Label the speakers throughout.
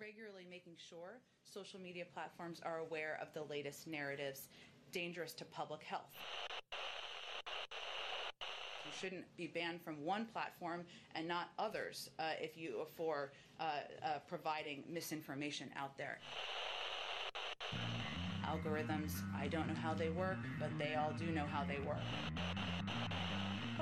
Speaker 1: regularly making sure social media platforms are aware of the latest narratives dangerous to public health. You shouldn't be banned from one platform and not others uh, if you are for uh, uh, providing misinformation out there. Algorithms, I don't know how they work, but they all do know how they work.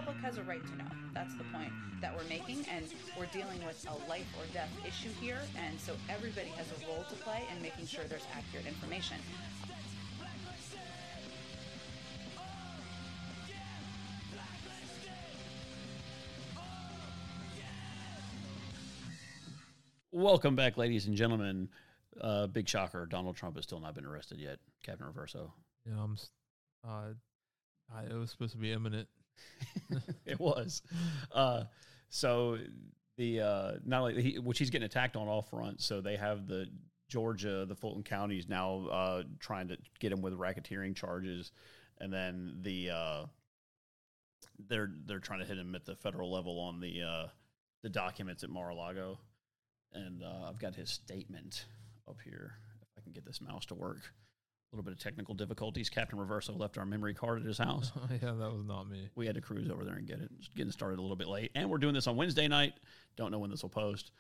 Speaker 1: Public has a right to know. That's the point that we're making, and we're dealing with a life or death issue here, and so everybody has a role to play in making sure there's accurate information.
Speaker 2: Welcome back, ladies and gentlemen. Uh, big shocker: Donald Trump has still not been arrested yet. Captain Reverso.
Speaker 3: Yeah, I'm. s- Uh, I, it was supposed to be imminent.
Speaker 2: it was. Uh, so the uh, not only he, which he's getting attacked on all fronts. So they have the Georgia, the Fulton counties now uh, trying to get him with racketeering charges, and then the uh, they're they're trying to hit him at the federal level on the uh, the documents at Mar-a-Lago. And uh, I've got his statement up here. If I can get this mouse to work. A little bit of technical difficulties. Captain Reverso left our memory card at his house
Speaker 3: yeah, that was not me.
Speaker 2: we had to cruise over there and get it. Getting started a little bit late, and we're doing this on Wednesday night. Don't know when this will post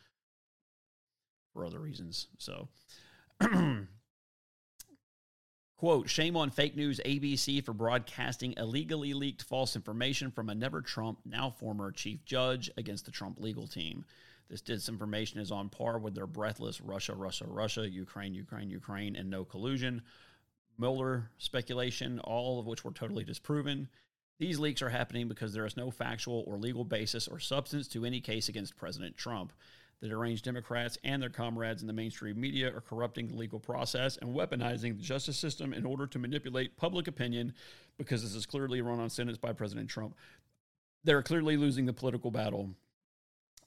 Speaker 2: for other reasons. So, quote: "Shame on fake news ABC for broadcasting illegally leaked false information from a never Trump, now former chief judge against the Trump legal team." This disinformation is on par with their breathless Russia, Russia, Russia, Ukraine, Ukraine, Ukraine, and no collusion. Mueller speculation, all of which were totally disproven. These leaks are happening because there is no factual or legal basis or substance to any case against President Trump. The deranged Democrats and their comrades in the mainstream media are corrupting the legal process and weaponizing the justice system in order to manipulate public opinion because this is clearly run on sentence by President Trump. They're clearly losing the political battle.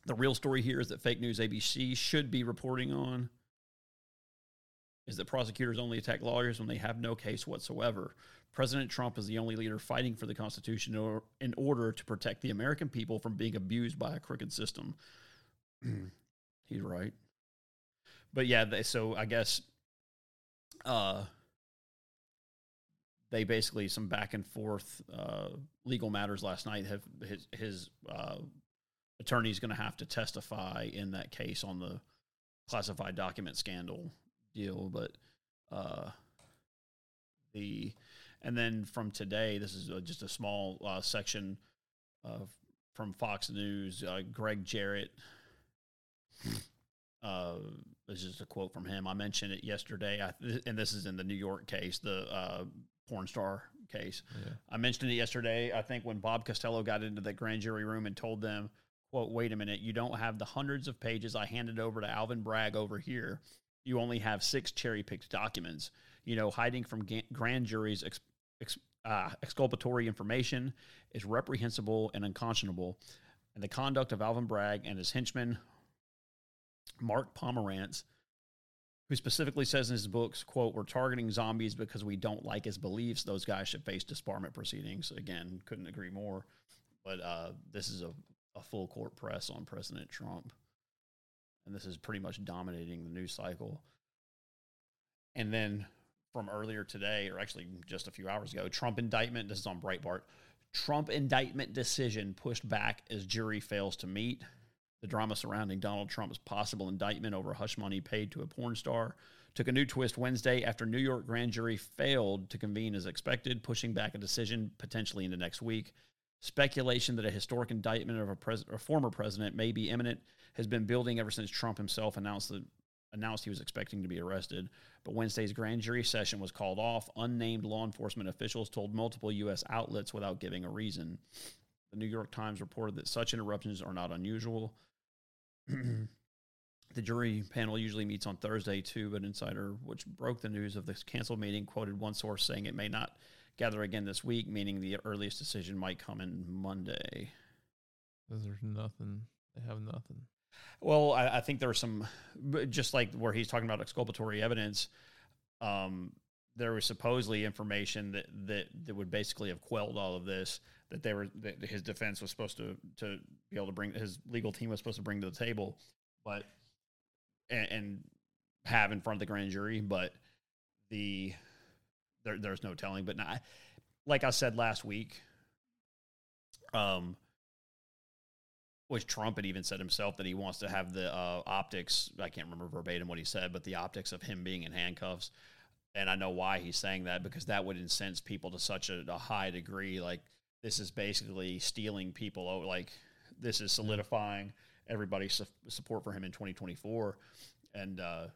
Speaker 2: The real story here is that fake news ABC should be reporting on is that prosecutors only attack lawyers when they have no case whatsoever. President Trump is the only leader fighting for the Constitution or, in order to protect the American people from being abused by a crooked system. He's right. But yeah, they, so I guess uh, they basically some back and forth uh, legal matters last night. Have his his uh, attorney's going to have to testify in that case on the classified document scandal deal, but uh, the and then from today, this is uh, just a small uh, section of from Fox News. Uh, Gregg Jarrett. Uh, this is just a quote from him. I mentioned it yesterday, I, and this is in the New York case, the uh, porn star case.
Speaker 3: Yeah.
Speaker 2: I mentioned it yesterday. I think when Bob Costello got into the grand jury room and told them, "quote Wait a minute, you don't have the hundreds of pages I handed over to Alvin Bragg over here. You only have six cherry picked documents. You know, hiding from ga- grand juries ex- ex- uh, exculpatory information is reprehensible and unconscionable. And the conduct of Alvin Bragg and his henchman Mark Pomerantz." Who specifically says in his books, "quote We're targeting zombies because we don't like his beliefs. Those guys should face disbarment proceedings." Again, couldn't agree more. But uh, this is a, a full court press on President Trump, and this is pretty much dominating the news cycle. And then from earlier today, or actually just a few hours ago, Trump indictment. This is on Breitbart. Trump indictment decision pushed back as jury fails to meet. The drama surrounding Donald Trump's possible indictment over hush money paid to a porn star took a new twist Wednesday after New York grand jury failed to convene as expected, pushing back a decision potentially into next week. Speculation that a historic indictment of a, pres- a former president may be imminent has been building ever since Trump himself announced that announced he was expecting to be arrested. But Wednesday's grand jury session was called off. Unnamed law enforcement officials told multiple U.S. outlets without giving a reason. The New York Times reported that such interruptions are not unusual. the jury panel usually meets on Thursday too, but Insider, which broke the news of this canceled meeting, quoted one source saying it may not gather again this week, meaning the earliest decision might come in Monday.
Speaker 3: There's nothing. They have nothing.
Speaker 2: Well, I, I think there was some, just like where he's talking about exculpatory evidence. Um, there was supposedly information that, that that would basically have quelled all of this. That they were that his defense was supposed to to be able to bring his legal team was supposed to bring to the table, but and, and have in front of the grand jury, but the there, there's no telling. But not, like I said last week, um, which Trump had even said himself that he wants to have the uh, optics. I can't remember verbatim what he said, but the optics of him being in handcuffs. And I know why he's saying that because that would incense people to such a, a high degree. Like this is basically stealing people. Over like this is solidifying everybody's su- support for him in 2024. And uh,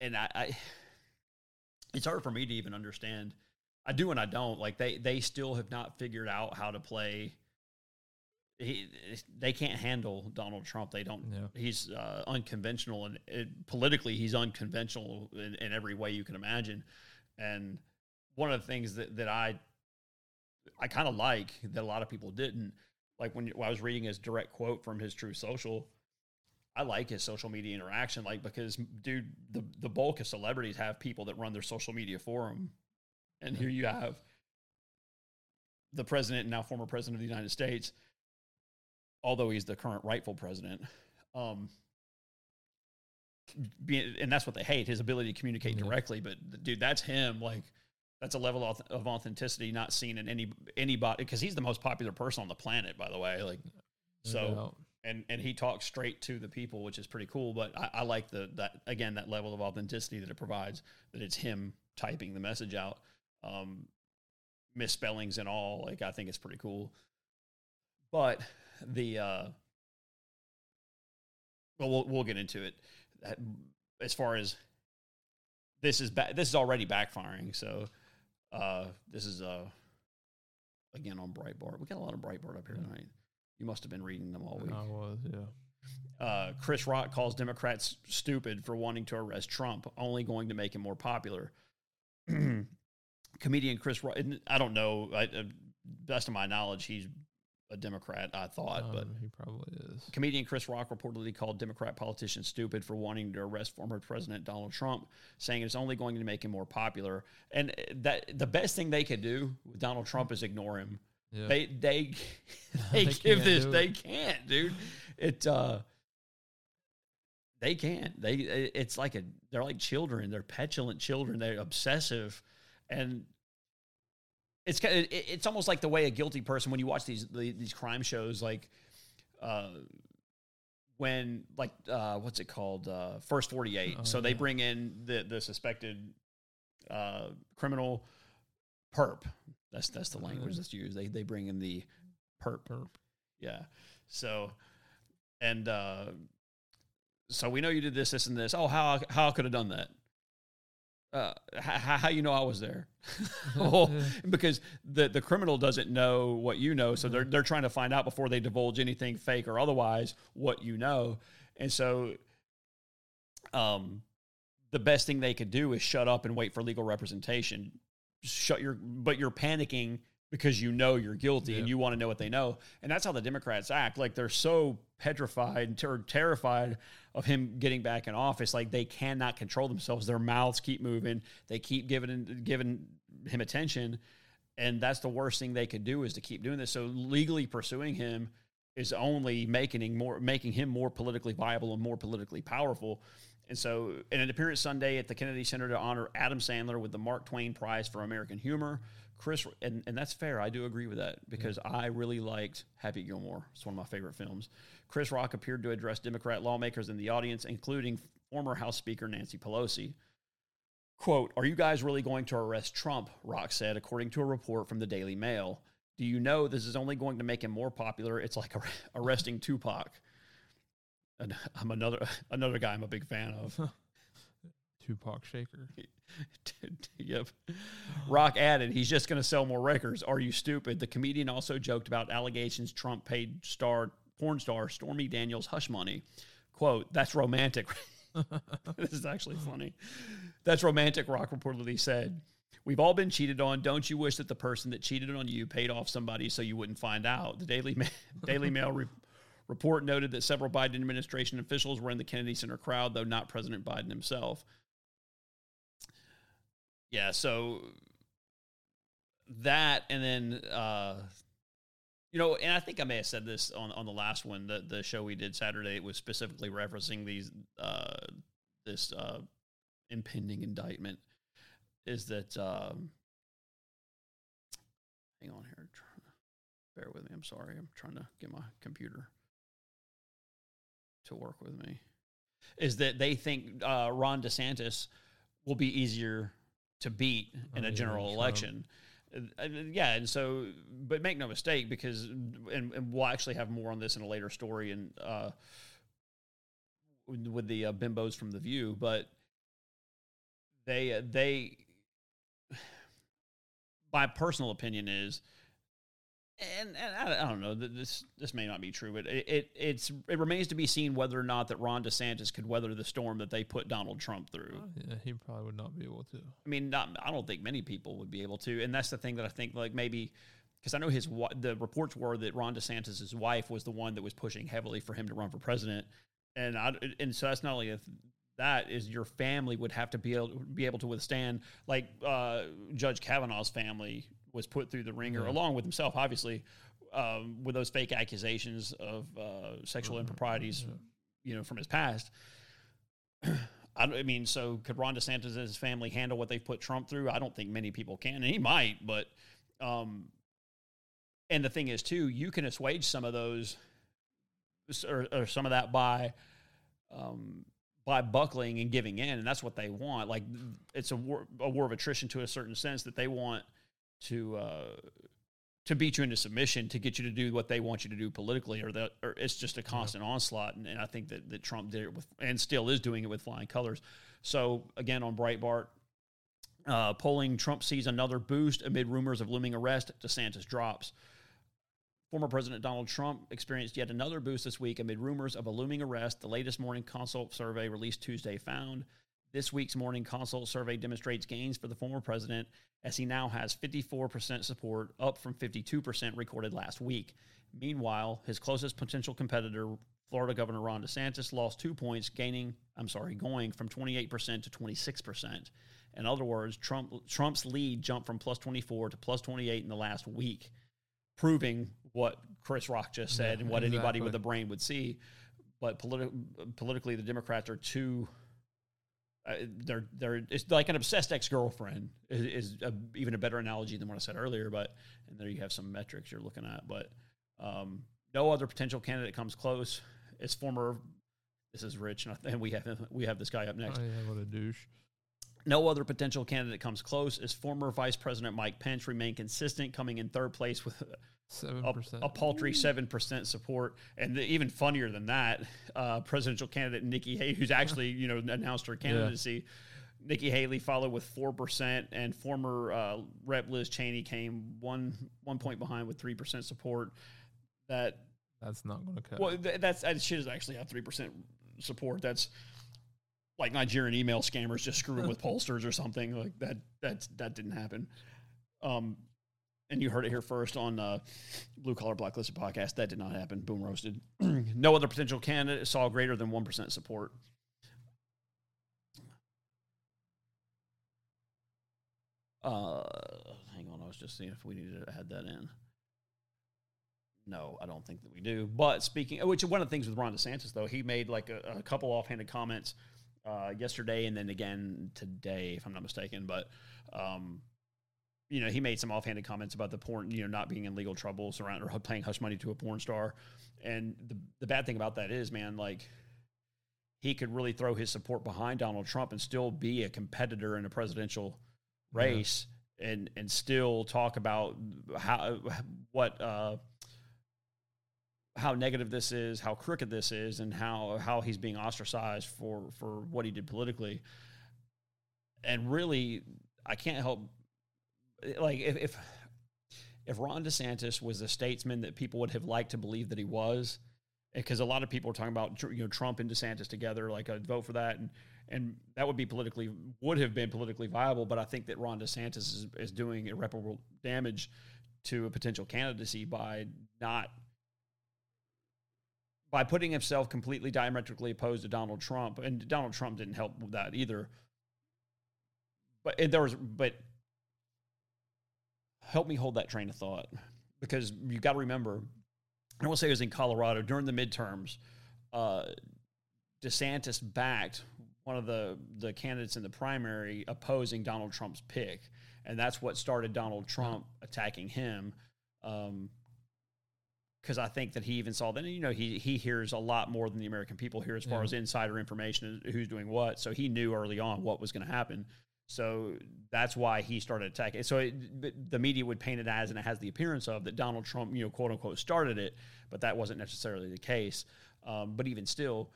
Speaker 2: and I, I, it's hard for me to even understand. I do and I don't. Like they they still have not figured out how to play he they can't handle Donald Trump. They don't.
Speaker 3: Yeah.
Speaker 2: He's uh, unconventional and it, politically he's unconventional in, in, every way you can imagine. And one of the things that that I I kind of like that a lot of people didn't like when, when I was reading his direct quote from his Truth Social. I like his social media interaction, like because dude, the the bulk of celebrities have people that run their social media for them, and here you have the president and now former president of the United States although he's the current rightful president. Um, being, and that's what they hate his ability to communicate yeah. directly. But dude, that's him. Like that's a level of, of authenticity not seen in any anybody because he's the most popular person on the planet, by the way. Like so. And, and he talks straight to the people, which is pretty cool. But I, I like the that again that level of authenticity that it provides. That it's him typing the message out, um, misspellings and all. Like I think it's pretty cool. But the uh, well, we'll we'll get into it. As far as this is ba- this is already backfiring. So uh, this is uh, again on Breitbart. We got a lot of Breitbart up here tonight. You must have been reading them all week.
Speaker 3: I was, yeah.
Speaker 2: Uh, Chris Rock calls Democrats stupid for wanting to arrest Trump, only going to make him more popular. Comedian Chris Rock, I don't know. I, uh, best of my knowledge, he's a Democrat, I thought, um, but
Speaker 3: he probably is.
Speaker 2: Comedian Chris Rock reportedly called Democrat politicians stupid for wanting to arrest former President Donald Trump, saying it's only going to make him more popular. And that the best thing they could do with Donald Trump is ignore him. Yeah. They they they, they give this they can't, dude. It uh they can't. They it's like a they're like children. They're petulant children. They're obsessive and it's kind of, it's almost like the way a guilty person when you watch these these crime shows like uh, when like uh, what's it called uh, first 48 oh, so they bring in the the suspected uh, criminal perp that's that's the language that's used. They they bring in the perp. Perp. Yeah. So and uh, so we know you did this this and this. Oh how how I could have done that? Uh, how, how you know I was there? well, because the the criminal doesn't know what you know, so they're they're trying to find out before they divulge anything fake or otherwise what you know, and so, um, the best thing they could do is shut up and wait for legal representation. Shut your, but you're panicking because you know you're guilty yeah. and you want to know what they know. And that's how the Democrats act. Like they're so petrified and ter- terrified of him getting back in office. Like they cannot control themselves. Their mouths keep moving. They keep giving giving him attention. And that's the worst thing they could do is to keep doing this. So legally pursuing him is only making more making him more politically viable and more politically powerful. And so, in an appearance Sunday at the Kennedy Center to honor Adam Sandler with the Mark Twain Prize for American Humor, Chris, and, and that's fair. I do agree with that because yeah. I really liked Happy Gilmore. It's one of my favorite films. Chris Rock appeared to address Democrat lawmakers in the audience, including former House Speaker Nancy Pelosi. Quote, Are you guys really going to arrest Trump? Rock said, according to a report from the Daily Mail. Do you know this is only going to make him more popular? It's like arresting Tupac. And I'm another another guy I'm a big fan of.
Speaker 3: Tupac Shaker.
Speaker 2: yep. Rock added, he's just going to sell more records. Are you stupid? The comedian also joked about allegations Trump paid star porn star Stormy Daniels hush money. Quote, that's romantic. this is actually funny. That's romantic, Rock reportedly said. We've all been cheated on. Don't you wish that the person that cheated on you paid off somebody so you wouldn't find out? The Daily, Ma- Daily Mail re- report noted that several Biden administration officials were in the Kennedy Center crowd, though not President Biden himself yeah, so that and then uh, You know, and I think I may have said this on, on the last one, the the show we did Saturday. It was specifically referencing these uh, this uh, impending indictment. Is that um, hang on here, bear with me. I'm sorry, I'm trying to get my computer to work with me. Is that they think uh, Ron DeSantis will be easier to beat in
Speaker 3: Oh,
Speaker 2: a
Speaker 3: yeah,
Speaker 2: general
Speaker 3: Trump.
Speaker 2: election. Uh, yeah, and so, but make no mistake, because and, and we'll actually have more on this in a later story and uh, with with the uh, bimbos from the View, but they uh, they my personal opinion is and, and I, I don't know th- this this may not be true but it, it it's it remains to be seen whether or not that Ron DeSantis could weather the storm that they put Donald Trump through
Speaker 3: Oh, yeah, he probably would not be able to.
Speaker 2: I mean, not, I don't think many people would be able to, and that's the thing that I think like maybe because I know his the reports were that Ron DeSantis' wife was the one that was pushing heavily for him to run for president, and I and so that's not only a, that is your family would have to be able be able to withstand like uh, Judge Kavanaugh's family was put through the ringer
Speaker 3: Yeah.
Speaker 2: along with himself, obviously, um, with those fake accusations of uh, sexual
Speaker 3: Mhm.
Speaker 2: improprieties,
Speaker 3: Yeah.
Speaker 2: you know, from his past. I, don't- I mean, so could Ron DeSantis and his family handle what they've put Trump through? I don't think many people can, and he might. But, um, and the thing is, too, you can assuage some of those, or, or some of that by, um, by buckling and giving in, and that's what they want. Like it's a war, a war of attrition to a certain sense that they want to. Uh, to beat you into submission to get you to do what they want you to do politically, or that, or it's just a constant onslaught. And, and I think that, that Trump did it with, and still is doing it with flying colors. So again, on Breitbart, uh, polling Trump sees another boost amid rumors of looming arrest. DeSantis drops. Former President Donald Trump experienced yet another boost this week amid rumors of a looming arrest. The latest morning consult survey released Tuesday found this week's morning consult survey demonstrates gains for the former president as he now has 54% support, up from 52% recorded last week. Meanwhile, his closest potential competitor, Florida Governor Ron DeSantis, lost two points, gaining, I'm sorry, going from 28% to 26%. In other words, Trump, Trump's lead jumped from plus 24 to plus 28 in the last week, proving what Chris Rock just said
Speaker 3: Yeah,
Speaker 2: and what anybody with a brain would see. But politi- politically, the Democrats are too uh, they're they're it's like an obsessed ex girlfriend is, is a, even a better analogy than what I said earlier. But and there you have some metrics you're looking at. But um, no other potential candidate comes close. It's former. This is Rich, and, I, and we have we have this guy up next.
Speaker 3: Oh, yeah, what a douche.
Speaker 2: No other potential candidate comes close as former Vice President Mike Pence remained consistent, coming in third place with a, a paltry seven percent support, and the, even funnier than that, uh, presidential candidate Nikki Haley, who's actually you know announced her candidacy. Nikki Haley followed with four percent, and former uh, Rep Liz Cheney came one one point behind with three percent support. That
Speaker 3: That's not going to cut.
Speaker 2: well, th- that's that shit is actually have three percent support. That's like Nigerian email scammers just screwing with pollsters or something like that. That's that didn't happen. Um, and you heard it here first on uh, Blue Collar Blacklisted podcast. That did not happen. Boom roasted. no other potential candidate saw greater than one percent support. Uh, hang on, I was just seeing if we needed to add that in. No, I don't think that we do. But speaking, which one of the things with Ron DeSantis though, he made like a, a couple offhanded comments uh, yesterday and then again today, if I'm not mistaken. But um, you know, he made some offhanded comments about the porn, you know, not being in legal trouble surround or paying hush money to a porn star. And the the bad thing about that is, man, like he could really throw his support behind Donald Trump and still be a competitor in a presidential
Speaker 3: Yeah.
Speaker 2: race and and still talk about how what uh how negative this is, how crooked this is, and how how he's being ostracized for for what he did politically. And really, I can't help like if if if Ron DeSantis was the statesman that people would have liked to believe that he was, eh, because a lot of people are talking about you know Trump and DeSantis together, like I'd vote for that, and and that would be politically would have been politically viable. But I think that Ron DeSantis is, is doing irreparable damage to a potential candidacy by not by putting himself completely diametrically opposed to Donald Trump, and Donald Trump didn't help with that either. But there was, but help me hold that train of thought. because you got to remember, I will say it was in Colorado during the midterms. Uh, DeSantis backed one of the the candidates in the primary opposing Donald Trump's pick, and that's what started Donald Trump attacking him. Um, because I think that he even saw that you know he he hears a lot more than the American people hear as far
Speaker 3: Yeah.
Speaker 2: as insider information and who's doing what. So he knew early on what was going to happen. So that's why he started attacking. So it, the media would paint it as, and it has the appearance of that Donald Trump, you know, quote unquote, started it, but that wasn't necessarily the case. Um, but even still,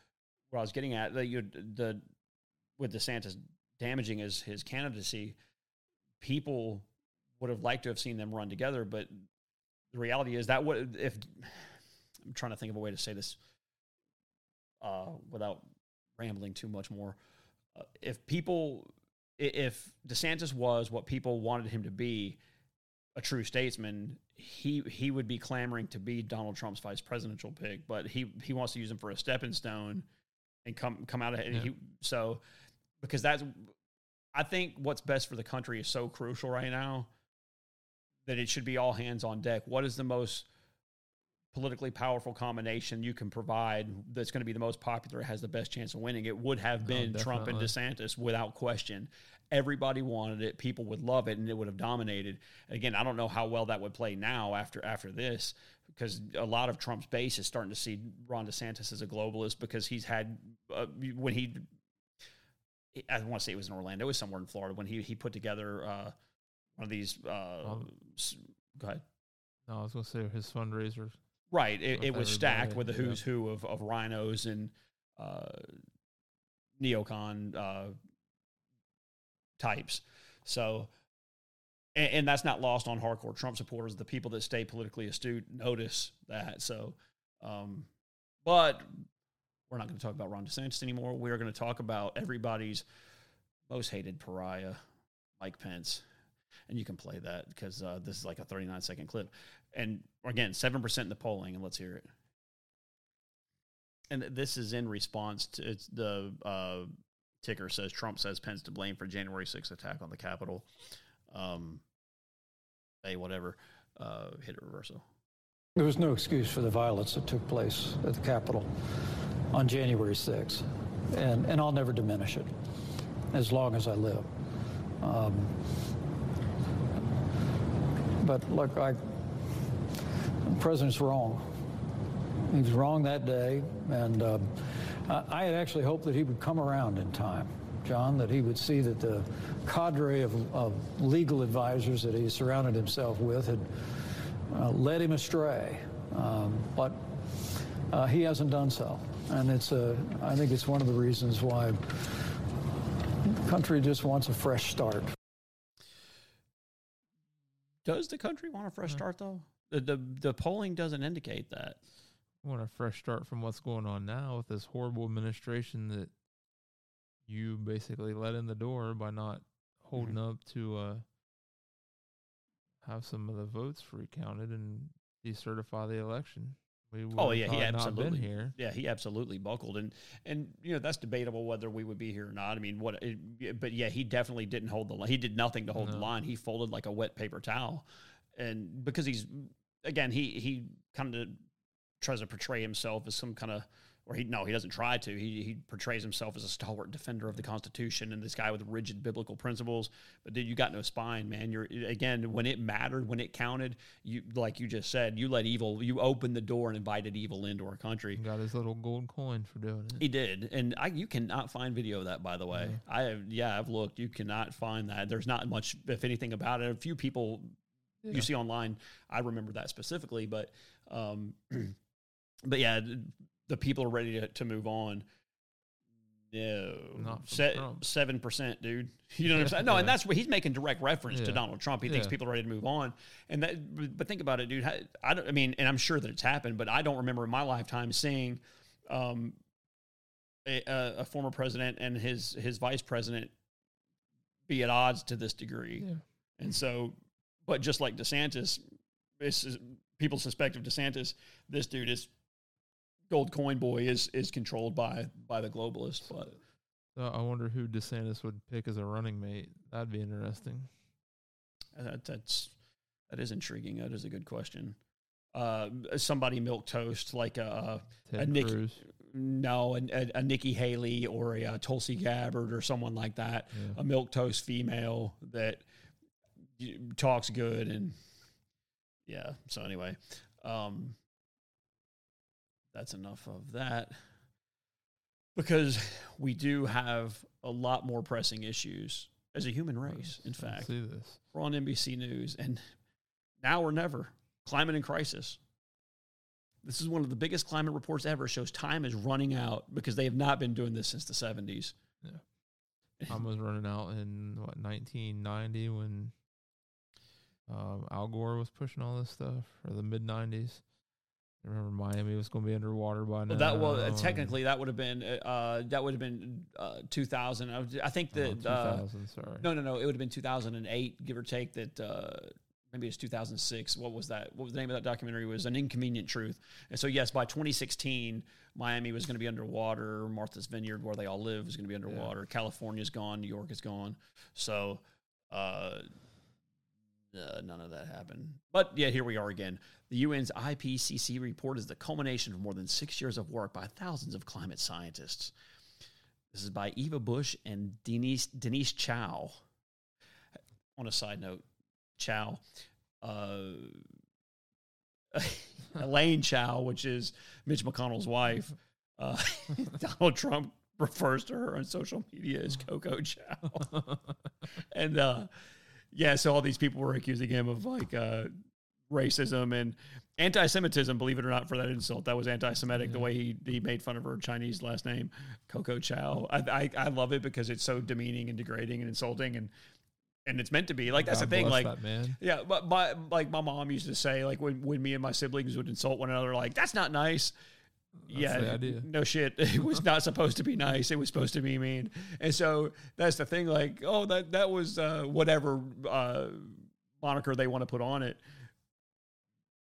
Speaker 2: what I was getting at, the, you, the with DeSantis damaging his his candidacy, people would have liked to have seen them run together, but the reality is that would if I'm trying to think of a way to say this uh, without rambling too much more. Uh, if people, if DeSantis was what people wanted him to be, a true statesman, he he would be clamoring to be Donald Trump's vice presidential pick, but he he wants to use him for a stepping stone and come come out ahead.
Speaker 3: Yeah.
Speaker 2: He, so because that's I think what's best for the country is so crucial right now that it should be all hands on deck. What is the most politically powerful combination you can provide that's going to be the most popular, has the best chance of winning? It would have
Speaker 3: Oh,
Speaker 2: been Trump and. DeSantis without question. Everybody wanted it. People would love it, and it would have dominated. Again, I don't know how well that would play now after after this, because a lot of Trump's base is starting to see Ron DeSantis as a globalist because he's had uh, when he I want to say it was in Orlando, it was somewhere in Florida when he he put together uh, one of these. Uh,
Speaker 3: Um,
Speaker 2: go ahead.
Speaker 3: No, I was gonna say his fundraiser.
Speaker 2: Right, it, it was stacked with the who's who of, of RINOs and uh, neocon uh, types. So, and, and that's not lost on hardcore Trump supporters. The people that stay politically astute notice that. So, um, but we're not going to talk about Ron DeSantis anymore. We are going to talk about everybody's most hated pariah, Mike Pence. And you can play that because uh, this is like a 39 second clip. And again, 7% in the polling, and let's hear it. And this is in response to the uh, ticker says Trump says Pence to blame for January 6th attack on the Capitol. Um, hey, whatever. Uh, hit a reversal.
Speaker 4: There was no excuse for the violence that took place at the Capitol on January 6th, and, and I'll never diminish it as long as I live. Um, but look, I, the president's wrong. He was wrong that day, and I, I had actually hoped that he would come around in time, John, that he would see that the cadre of, of legal advisors that he surrounded himself with had uh, led him astray. Um, but uh, he hasn't done so. And it's a, I think it's one of the reasons why the country just wants a fresh start.
Speaker 2: Does the country want a fresh start, though? The, the, the polling doesn't indicate that.
Speaker 3: I want a fresh start from what's going on now with this horrible administration that you basically let in the door by not holding
Speaker 2: Mm-hmm.
Speaker 3: up to uh, have some of the votes recounted and decertify the election. We would
Speaker 2: Oh, yeah, he absolutely-
Speaker 3: here.
Speaker 2: Yeah, he absolutely buckled, and and you know that's debatable whether we would be here or not. I mean, what? It, but yeah, he definitely didn't hold the line. He did nothing to hold the line. He folded like a wet paper towel, and because he's again, he he kind of tries to portray himself as some kind of. Or he no, he doesn't try to. He he portrays himself as a stalwart defender of the Constitution and this guy with rigid biblical principles. But dude, you got no spine, man. You're again when it mattered, when it counted. You like you just said, you let evil. You opened the door and invited evil into our country.
Speaker 3: Got his little gold coin for doing it.
Speaker 2: He did, and I you cannot find video of that. By the way,
Speaker 3: Yeah.
Speaker 2: I have yeah, I've looked. You cannot find that. There's not much, if anything, about it. A few people
Speaker 3: Yeah.
Speaker 2: you see online. I remember that specifically, but um, but yeah, the people are ready to, to move on. No, seven percent, dude. You know what I'm saying? No, and that's what he's making direct reference to Donald Trump. He thinks
Speaker 3: Yeah.
Speaker 2: people are ready to move on, and that. but- think about it, dude. I don't. I mean, and I'm sure that it's happened, but I don't remember in my lifetime seeing um, a, a former president and his his vice president be at odds to this degree.
Speaker 3: Yeah.
Speaker 2: And so, but just like DeSantis, this is, people suspect of DeSantis, this dude is gold coin boy is is controlled by by the globalists. But
Speaker 3: So I wonder who DeSantis would pick as a running mate. That'd be interesting.
Speaker 2: that, that's That is intriguing. That is a good question. Uh, somebody milk toast like a,
Speaker 3: Ted
Speaker 2: a Nick,
Speaker 3: Cruz.
Speaker 2: no, a, a, a Nikki Haley or a, uh Tulsi Gabbard or someone like that.
Speaker 3: Yeah.
Speaker 2: A milk toast female that talks good and yeah. So anyway, um, that's enough of that because we do have a lot more pressing issues as a human race. In fact,
Speaker 3: see this.
Speaker 2: we're on NBC News, and now or never, climate in crisis. This is one of the biggest climate reports ever. Shows time is running out because they have not been doing this since the seventies.
Speaker 3: Time was running out in what 1990 when um, Al Gore was pushing all this stuff, or the mid 90s. I remember Miami was going to be underwater by now.
Speaker 2: Well, that well, uh, technically that would have been uh, that would have been uh, two thousand. I, I think
Speaker 3: oh,
Speaker 2: that uh,
Speaker 3: 2000. sorry.
Speaker 2: no, no, no, it would have been two thousand and eight, give or take. That uh, maybe it's two thousand six. What was that? What was the name of that documentary? It was an inconvenient truth. And so yes, by twenty sixteen, Miami was going to be underwater. Martha's Vineyard, where they all live, was going to be underwater. California's gone. New York is gone. So. Uh, uh, none of that happened. But yeah, here we are again. The UN's IPCC report is the culmination of more than six years of work by thousands of climate scientists. This is by Evan Bush and Denise Denise Chow. On a side note, Chow, uh, Elaine Chao, which is Mitch McConnell's wife, uh, Donald Trump refers to her on social media as Coco Chow, and uh, yeah, so all these people were accusing him of like uh, racism and anti-Semitism. Believe it or not, for that insult, that was anti-Semitic. The way he he made fun of her Chinese last name, Coco Chow. I, I I love it because it's so demeaning and degrading and insulting and and it's meant to be. Like that's
Speaker 3: God
Speaker 2: the thing. Like
Speaker 3: that man.
Speaker 2: yeah, but my like my mom used to say like when when me and my siblings would insult one another, like that's not nice.
Speaker 3: That's
Speaker 2: yeah, no shit. It was not supposed to be nice. It was supposed to be mean. And so that's the thing. Like, oh, that that was uh, whatever uh, moniker they want to put on it.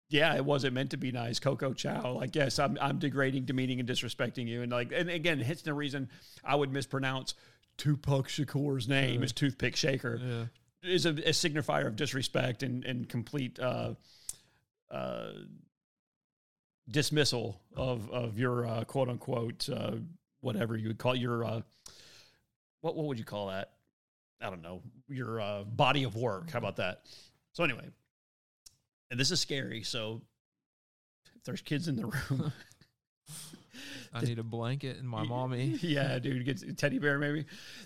Speaker 2: Yeah, it wasn't meant to be nice. Coco Chow. Like, yes, I'm I'm degrading, demeaning, and disrespecting you. And like, and again, hits the reason I would mispronounce Tupac Shakur's name
Speaker 3: Yeah.
Speaker 2: as Toothpick Shaker
Speaker 3: Yeah.
Speaker 2: is a, a signifier of disrespect and, and complete uh, uh, dismissal of of your uh, quote unquote uh, whatever you would call your uh, what what would you call that? I don't know your uh, body of work. How about that? So anyway, and this is scary. So if there's kids in the room,
Speaker 3: I need a blanket and my mommy.
Speaker 2: Yeah, dude, gets a teddy bear maybe.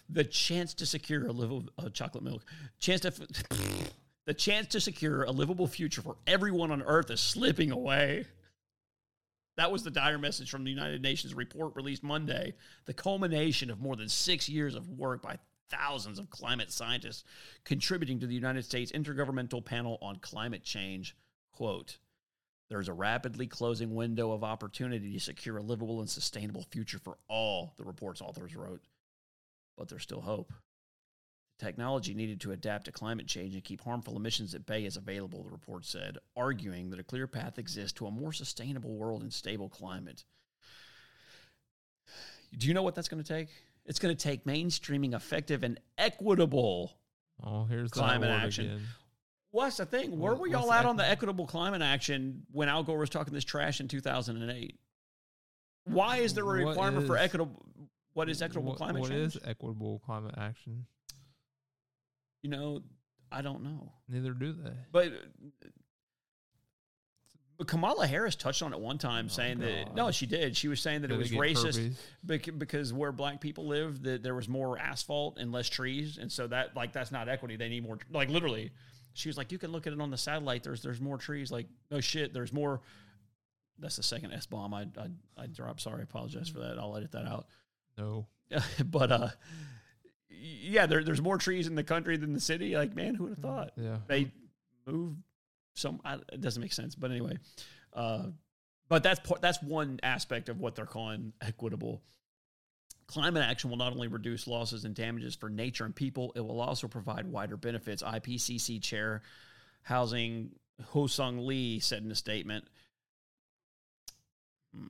Speaker 2: The chance to secure a livable uh, chocolate milk, chance to f- the chance to secure a livable future for everyone on Earth is slipping away. That was the dire message from the United Nations report released Monday. The culmination of more than six years of work by thousands of climate scientists contributing to the United States Intergovernmental Panel on Climate Change. Quote, there's a rapidly closing window of opportunity to secure a livable and sustainable future for all, the report's authors wrote. But there's still hope. Technology needed to adapt to climate change and keep harmful emissions at bay is available, the report said, arguing that a clear path exists to a more sustainable world and stable climate. Do you know what that's going to take? It's going to take mainstreaming effective and equitable
Speaker 3: Oh, here's
Speaker 2: Climate action.
Speaker 3: again.
Speaker 2: What's the thing? Where were y'all
Speaker 3: what's
Speaker 2: at on the equitable climate action when Al Gore was talking this trash in 2008? Why is there a requirement for equitable? What is equitable
Speaker 3: What-
Speaker 2: climate
Speaker 3: What
Speaker 2: change?
Speaker 3: is equitable climate action?
Speaker 2: You know, I don't know.
Speaker 3: Neither do they.
Speaker 2: But, but Kamala Harris touched on it one time,
Speaker 3: Oh,
Speaker 2: saying that no, she did. She was saying that
Speaker 3: Do
Speaker 2: it was racist
Speaker 3: herpes?
Speaker 2: because where black people live, that there was more asphalt and less trees, and so that like that's not equity. They need more. Like literally, she was like, you can look at it on the satellite. There's there's more trees. Like no shit. There's more. That's the second S bomb I, I I dropped. Sorry, I apologize for that. I'll edit that out.
Speaker 3: No.
Speaker 2: but uh, yeah, there, there's more trees in the country than the city. Like man, who would have thought?
Speaker 3: Yeah.
Speaker 2: they move some I, it doesn't make sense but anyway uh but that's part that's one aspect of what they're calling equitable climate action will not only reduce losses and damages for nature and people it will also provide wider benefits ipcc chair housing Hoesung Lee said in a statement hmm.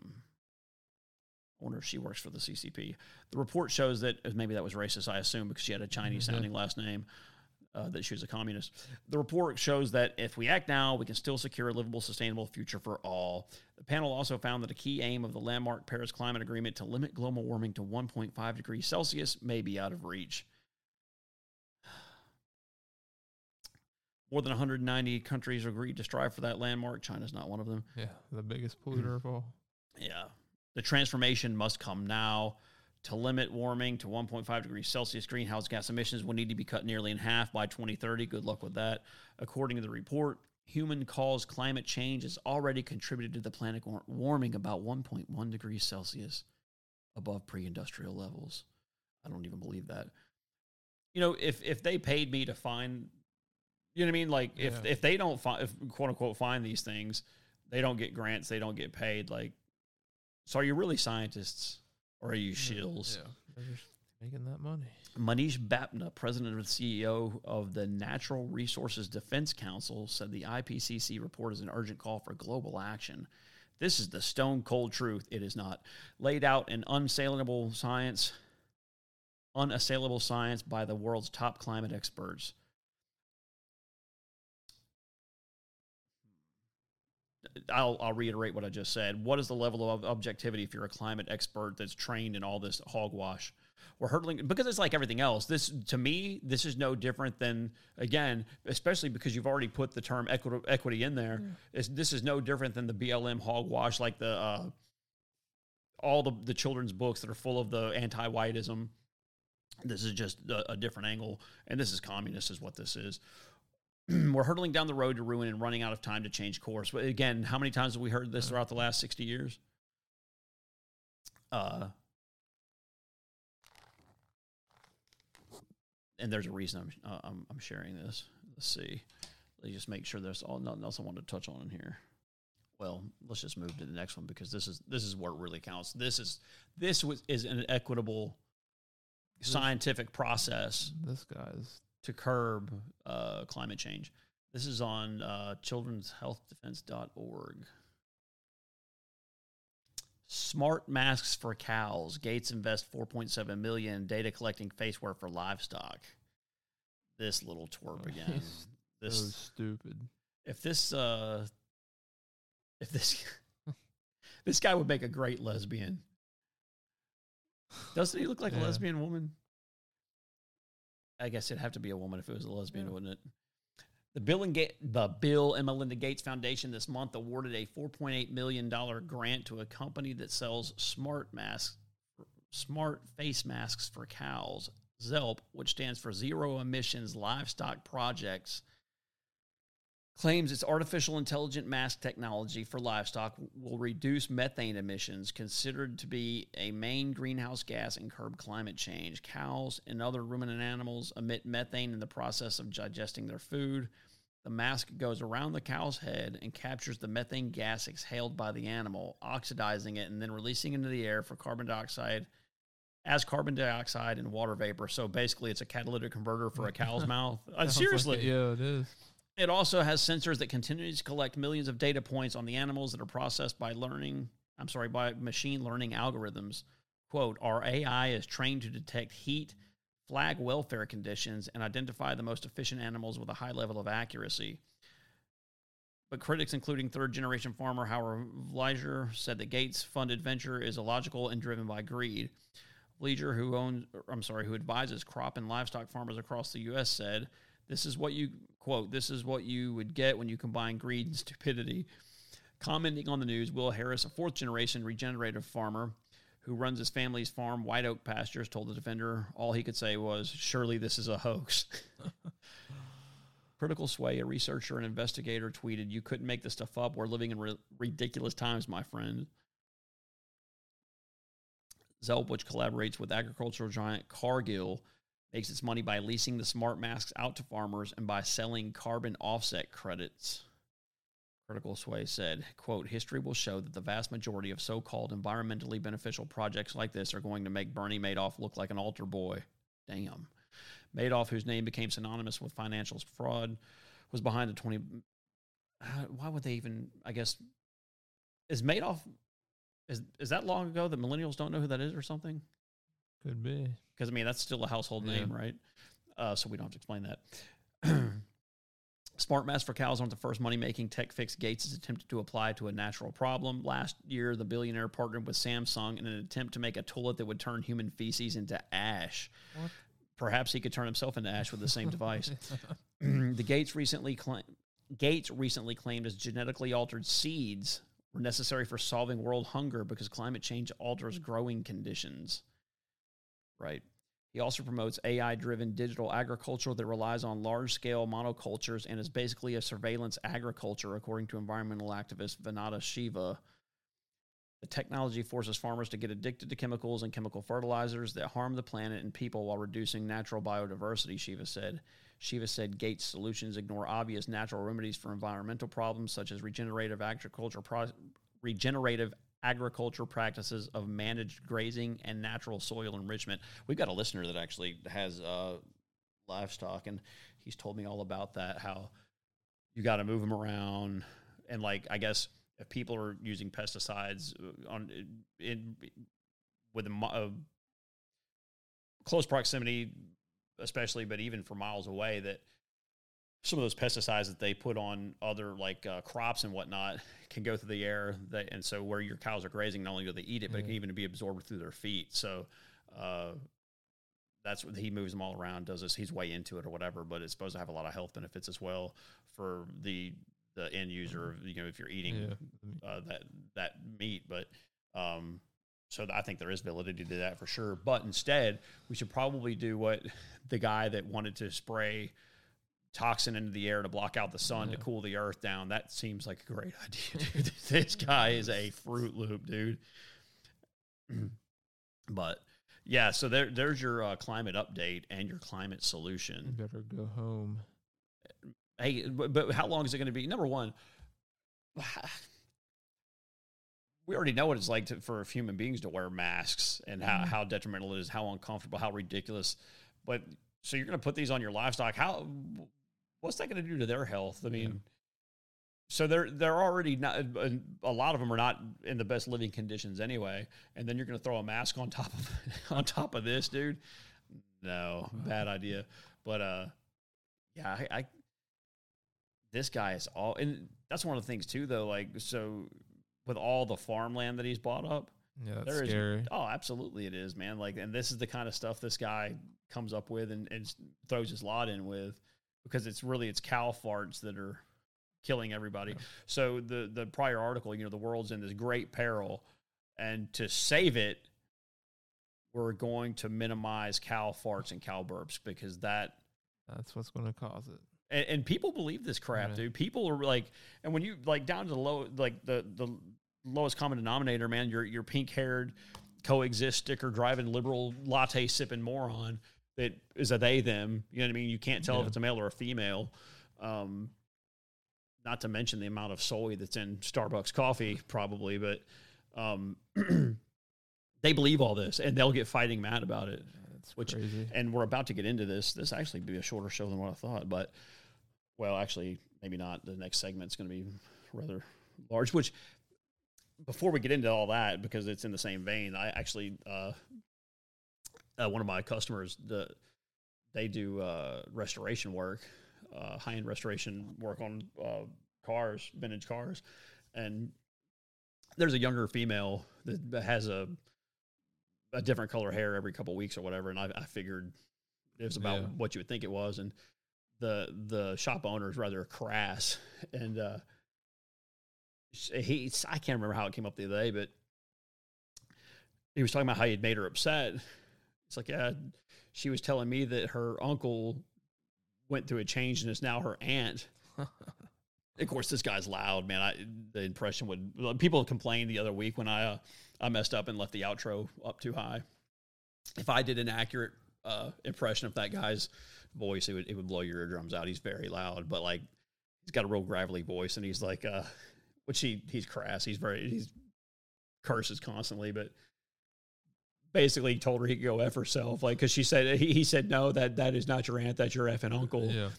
Speaker 2: I wonder if she works for the CCP. The report shows that maybe that was racist, I assume, because she had a Chinese sounding last name. uh, that she was a communist. The report shows that if we act now, we can still secure a livable, sustainable future for all. The panel also found that a key aim of the landmark Paris Climate Agreement to limit global warming to 1.5 degrees Celsius may be out of reach. More than 190 countries agreed to strive for that landmark. China's not one of them.
Speaker 3: Yeah, the biggest polluter of all.
Speaker 2: Yeah. The transformation must come now. To limit warming to 1.5 degrees Celsius, greenhouse gas emissions will need to be cut nearly in half by 2030. Good luck with that. According to the report, human caused climate change has already contributed to the planet warming about 1.1 degrees Celsius above pre industrial levels. I don't even believe that. You know, if, if they paid me to find, you know what I mean? Like, if,
Speaker 3: Yeah.
Speaker 2: if they don't find, if quote unquote, find these things, they don't get grants, they don't get paid. Like, so are you really scientists or are you shills?
Speaker 3: Yeah, making that money.
Speaker 2: Manish Bapna, president and CEO of the Natural Resources Defense Council, said the IPCC report is an urgent call for global action. This is the stone cold truth. It is not laid out in unassailable science, unassailable science by the world's top climate experts. I'll, I'll reiterate what I just said. What is the level of objectivity if you're a climate expert that's trained in all this hogwash? We're hurtling because it's like everything else. This, to me, this is no different than again, especially because you've already put the term equity, equity in there. It's, this is no different than the BLM hogwash, like the uh, all the the children's books that are full of the anti-whiteism. This is just a, a different angle, and this is communist, is what this is. We're hurtling down the road to ruin and running out of time to change course. But again, how many times have we heard this throughout the last sixty years? Uh, and there's a reason I'm, uh, I'm I'm sharing this. Let's see. Let me just make sure there's all nothing else I want to touch on in here. Well, let's just move to the next one because this is this is where it really counts. This is this was is an equitable scientific process
Speaker 3: This guy's
Speaker 2: to curb uh, climate change. This is on uh, children'shealthdefense.org. Smart masks for cows. Gates invest 4.7 million data collecting faceware for livestock. This little twerp again.
Speaker 3: so
Speaker 2: This
Speaker 3: stupid.
Speaker 2: if this uh if this this guy would make a great lesbian. Doesn't he look like a lesbian woman? I guess it'd have to be a woman if it was a lesbian,
Speaker 3: Yeah.
Speaker 2: wouldn't it? The Bill and Ga- the Bill and Melinda Gates Foundation this month awarded a 4.8 million dollar grant to a company that sells smart masks, smart face masks for cows. ZELP, which stands for Zero Emissions Livestock Projects, claims its artificial intelligent mask technology for livestock will reduce methane emissions, considered to be a main greenhouse gas and curb climate change. Cows and other ruminant animals emit methane in the process of digesting their food. The mask goes around the cow's head and captures the methane gas exhaled by the animal, oxidizing it and then releasing into the air for carbon dioxide as carbon dioxide and water vapor. So basically, it's a catalytic converter for a cow's mouth. Uh,
Speaker 3: Sounds like
Speaker 2: seriously,
Speaker 3: it. yeah, it is.
Speaker 2: It also has sensors that continue to collect millions of data points on the animals that are processed by learning, I'm sorry, by machine learning algorithms. Quote, our AI is trained to detect heat, flag welfare conditions, and identify the most efficient animals with a high level of accuracy. But critics, including third generation farmer Howard Vlieger, said the Gates funded venture is illogical and driven by greed. Vlieger, who owns, I'm sorry, who advises crop and livestock farmers across the U.S., said, "This is what you quote. This is what you would get when you combine greed and stupidity." Commenting on the news, Will Harris, a fourth generation regenerative farmer who runs his family's farm, White Oak Pastures, told the Defender all he could say was, "Surely this is a hoax." Critical Sway, a researcher and investigator, tweeted, "You couldn't make this stuff up. We're living in ri- ridiculous times, my friend." Zelp, which collaborates with agricultural giant Cargill, makes its money by leasing the smart masks out to farmers and by selling carbon offset credits. Critical Sway said, quote, history will show that the vast majority of so-called environmentally beneficial projects like this are going to make Bernie Madoff look like an altar boy. Damn. Madoff, whose name became synonymous with financial fraud, was behind the 20 uh, why would they even I guess is Madoff is is that long ago that millennials don't know who that is or something?
Speaker 3: Could be.
Speaker 2: because I mean that's still a household
Speaker 3: Yeah.
Speaker 2: name, right? Uh, so we don't have to explain that. Smart Mask for Cows aren't the first money making tech fix Gates has attempted to apply to a natural problem. Last year, the billionaire partnered with Samsung in an attempt to make a toilet that would turn human feces into ash.
Speaker 3: What?
Speaker 2: Perhaps he could turn himself into ash with the same device. the Gates recently claimed. Gates recently claimed as genetically altered seeds were necessary for solving world hunger because climate change alters growing conditions. Right. He also promotes AI driven digital agriculture that relies on large scale monocultures and is basically a surveillance agriculture, according to environmental activist Vandana Shiva. The technology forces farmers to get addicted to chemicals and chemical fertilizers that harm the planet and people while reducing natural biodiversity, Shiva said. Shiva said Gates' solutions ignore obvious natural remedies for environmental problems such as regenerative agriculture, pro- regenerative agriculture practices of managed grazing and natural soil enrichment. We've got a listener that actually has uh, livestock, and he's told me all about that. How you got to move them around, and like I guess if people are using pesticides uh, on in with a, a close proximity, especially, but even for miles away, that some of those pesticides that they put on other like uh, crops and whatnot can go through the air. And so where your cows are grazing, not only do they eat it, but it can even be absorbed through their feet. So uh, that's what he moves them all around. Does this? He's way into it or whatever. But it's supposed to have a lot of health benefits as well for the the end user. You know, if you're eating
Speaker 3: Yeah.
Speaker 2: uh, that that meat. But um, so I think there is validity to that for sure. But instead, we should probably do what the guy that wanted to spray toxin into the air to block out the sun to cool the earth down. That seems like a great idea, dude. this guy is a fruit loop, dude. but yeah, so there, there's your uh, climate update and your climate
Speaker 3: You
Speaker 2: solution.
Speaker 3: better go home.
Speaker 2: Hey, but, but how long is it going to be? Number one, we already know what it's like to, for human beings to wear masks and how,
Speaker 3: Mhm.
Speaker 2: how detrimental it is, how uncomfortable, how ridiculous. But so you're going to put these on your livestock. How, what's that going to do to their health? I mean, so they're they're already not. A lot of them are not in the best living conditions anyway. And then you're going to throw a mask on top of on top of this, dude. No, bad idea. But uh, yeah, I, I this guy is all, and that's one of the things too, though. Like, so with all the farmland that he's bought up,
Speaker 3: Yeah, that's
Speaker 2: there is-
Speaker 3: scary.
Speaker 2: oh, absolutely, it is, man. Like, and this is the kind of stuff this guy comes up with and, and throws his lot in with, because it's really it's cow farts that are killing everybody.
Speaker 3: Yeah.
Speaker 2: So the the prior article, you know, the world's in this great peril, and to save it, we're going to minimize cow farts and cow burps because that
Speaker 3: That's what's going to cause it.
Speaker 2: and, and people believe this crap,
Speaker 3: Yeah.
Speaker 2: dude. People are like, and when you like down to the low, like the the lowest common denominator, man, your your pink haired coexist sticker driving liberal latte sipping moron that is a they them. You know what I mean? You can't tell if it's a male or a female. Um, not to mention the amount of soy that's in Starbucks coffee, probably, but um, they believe all this and they'll get fighting mad about it
Speaker 3: That's
Speaker 2: Which-
Speaker 3: crazy.
Speaker 2: and we're about to get into this. This actually be a shorter show than what I thought, but well, actually, maybe not. The next segment's going to be rather large. Which, before we get into all that, because it's in the same vein, I actually uh, uh, one of my customers, the they do uh, restoration work, uh, high end restoration work on uh, cars, vintage cars, and there's a younger female that, that has a a different color hair every couple weeks or whatever, and I, I figured it was about
Speaker 3: Yeah.
Speaker 2: what you would think it was, and the the shop owner is rather crass, and uh, he I can't remember how it came up the other day, but he was talking about how he had made her upset. It's like, yeah, she was telling me that her uncle went through a change and is now her aunt. Of course, this guy's loud, man. I the impression would people complained the other week when I uh, I messed up and left the outro up too high. If I did an accurate uh, impression of that guy's voice, it would it would blow your eardrums out. He's very loud, but like he's got a real gravelly voice, and he's like, uh, which he he's crass. He's very he's curses constantly, but basically he told her he could go f herself, like because she said he, he said no, that that is not your aunt, that's your effing uncle.
Speaker 3: Yeah.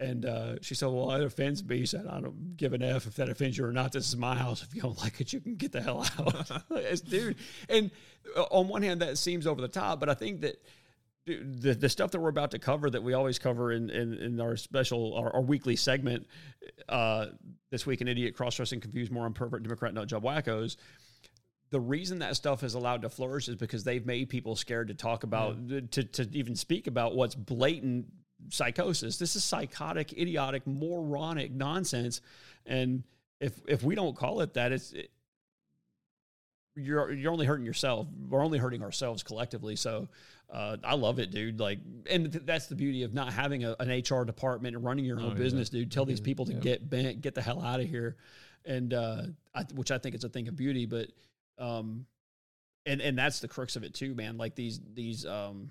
Speaker 2: And uh, she said, "Well, it offends me." He said, "I don't give an f if that offends you or not. This is my house. If you don't like it, you can get the hell out." Dude, and uh, on one hand, that seems over the top, but I think that dude, the the stuff that we're about to cover that we always cover in in, in our special our, our weekly segment uh, this week an idiot cross dressing confused more pervert Democrat nut job wackos. The reason that stuff is allowed to flourish is because they've made people scared to talk about to to even speak about what's blatant psychosis. This is psychotic, idiotic, moronic nonsense, and if if we don't call it that, it's it, you're you're only hurting yourself. We're only hurting ourselves collectively. So uh, I love it, dude. Like, and th- that's the beauty of not having a, an HR department and running your own
Speaker 3: Oh, yeah.
Speaker 2: business, dude. Tell these
Speaker 3: Mhm.
Speaker 2: people to
Speaker 3: Yeah.
Speaker 2: get bent, get the hell out of here, and uh, I, which I think is a thing of beauty. But um, and and that's the crux of it too, man. Like these these um.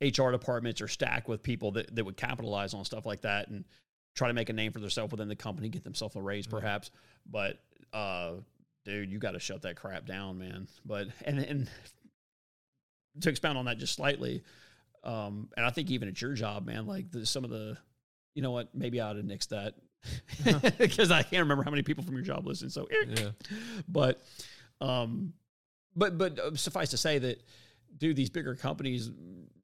Speaker 2: HR departments are stacked with people that, that would capitalize on stuff like that and try to make a name for themselves within the company, get themselves a raise,
Speaker 3: Yeah.
Speaker 2: perhaps. But uh, dude, you got to shut that crap down, man. But and and to expound on that just slightly, um, and I think even at your job, man, like the, some of the, you know what, maybe I ought to nix that because I can't remember how many people from your job listen. So,
Speaker 3: Yeah.
Speaker 2: but, um, but but uh, suffice to say that, dude, these bigger companies,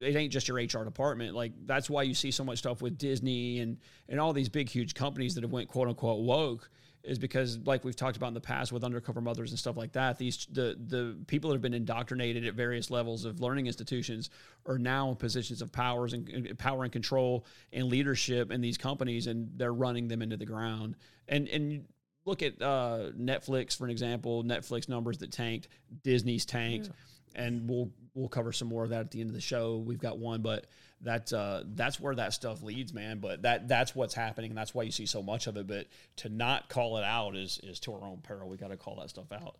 Speaker 2: it ain't just your HR department. Like that's why you see so much stuff with Disney and and all these big huge companies that have went quote unquote woke is because like we've talked about in the past with undercover mothers and stuff like that these the the people that have been indoctrinated at various levels of learning institutions are now in positions of powers and power and control and leadership in these companies and they're running them into the ground. And and look at uh, Netflix for an example Netflix numbers that tanked Disney's tanked and we'll we'll cover some more of that at the end of the show. We've got one, but that's uh that's where that stuff leads, man. But that that's what's happening, and that's why you see so much of it. But to not call it out is is to our own peril. We got to call that stuff out,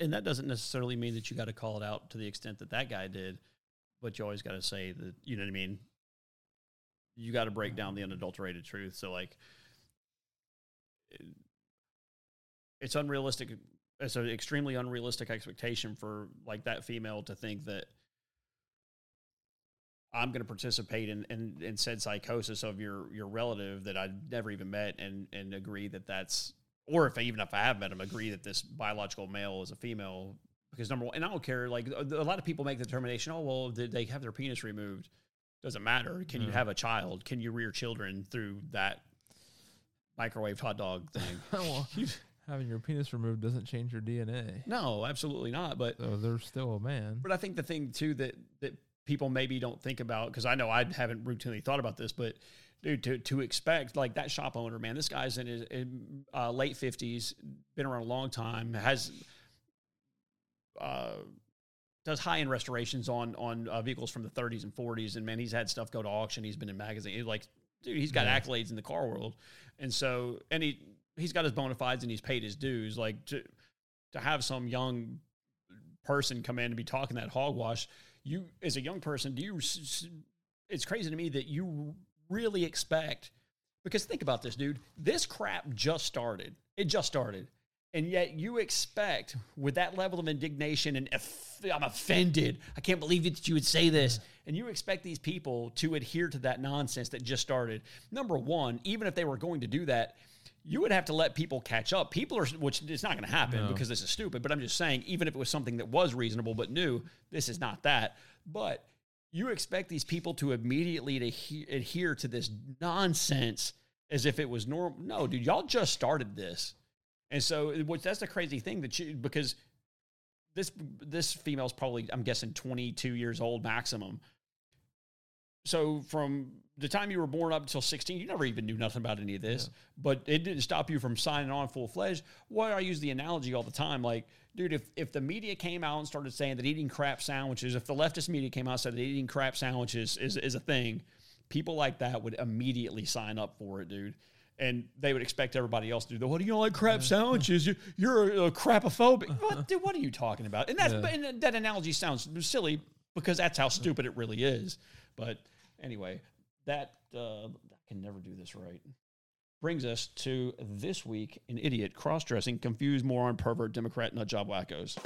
Speaker 2: and that doesn't necessarily mean that you got to call it out to the extent that that guy did. But you always got to say that you know what I mean. You got to break down the unadulterated truth. So like, it- it's unrealistic it's an extremely unrealistic expectation for like that female to think that I'm going to participate in, in in said psychosis of your your relative that I've never even met and and agree that that's or if I, even if I have met him agree that this biological male is a female because number one and I don't care like a lot of people make the determination oh well did they have their penis removed. Doesn't matter. Can you
Speaker 3: mm-hmm.
Speaker 2: have a child? Can you rear children through that microwave hot dog thing?
Speaker 3: Well, having your penis removed doesn't change your DNA.
Speaker 2: no absolutely not but
Speaker 3: So there's still a man.
Speaker 2: But I think the thing too that that people maybe don't think about because I know I haven't routinely thought about this, but dude, to to expect like that shop owner, man, this guy's in his in, uh, late fifties, been around a long time, has uh, does high end restorations on on uh, vehicles from the 30s and 40s, and man, he's had stuff go to auction. He's been in magazines, like dude, he's got
Speaker 3: Yeah.
Speaker 2: accolades in the car world, and so and he he's got his bona fides and he's paid his dues. Like to to have some young person come in and be talking that hogwash, you as a young person, do you? It's crazy to me that you really expect because think about this, dude. This crap just started. It just started. And yet you expect with that level of indignation and "Eff- I'm offended. I can't believe that you would say this. And you expect these people to adhere to that nonsense that just started. Number one, even if they were going to do that, you would have to let people catch up. People are, which it's not going to happen
Speaker 3: No.
Speaker 2: because this is stupid. But I'm just saying, even if it was something that was reasonable but new, this is not that. But you expect these people to immediately to he- adhere to this nonsense as if it was normal. No, dude, y'all just started this, and so which that's the crazy thing that you because this this female's probably I'm guessing 22 years old maximum. So from the time you were born up until 16, you never even knew nothing about any of this, but it didn't stop you from signing on full fledged. Why I use the analogy all the time, like, dude, if if the media came out and started saying that eating crap sandwiches, if the leftist media came out and said that eating crap sandwiches is is a thing, people like that would immediately sign up for it, dude. And they would expect everybody else to do the. What do you don't like crap sandwiches? You, you're a, a crapophobic. what, dude, what are you talking about? And that's
Speaker 3: Yeah.
Speaker 2: and that analogy sounds silly because that's how stupid it really is. But anyway, that uh, I can never do this right. Brings us to this week an idiot cross dressing, confused moron, pervert, Democrat, nut job wackos.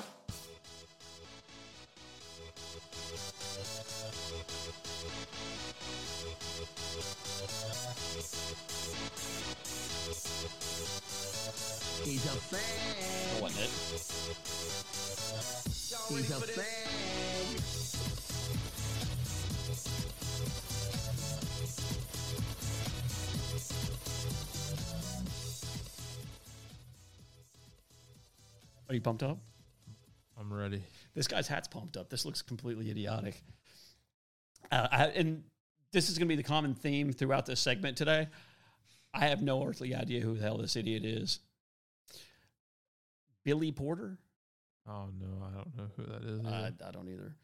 Speaker 5: He's a fan.
Speaker 2: Wasn't it?
Speaker 5: He's a fan.
Speaker 2: Are you pumped up?
Speaker 3: I'm ready.
Speaker 2: This guy's hat's pumped up. This looks completely idiotic. Uh, I, and this is going to be the common theme throughout this segment today. I have no earthly idea who the hell this idiot is. Billy Porter?
Speaker 3: Oh no, I don't know who that is.
Speaker 2: I. I don't either.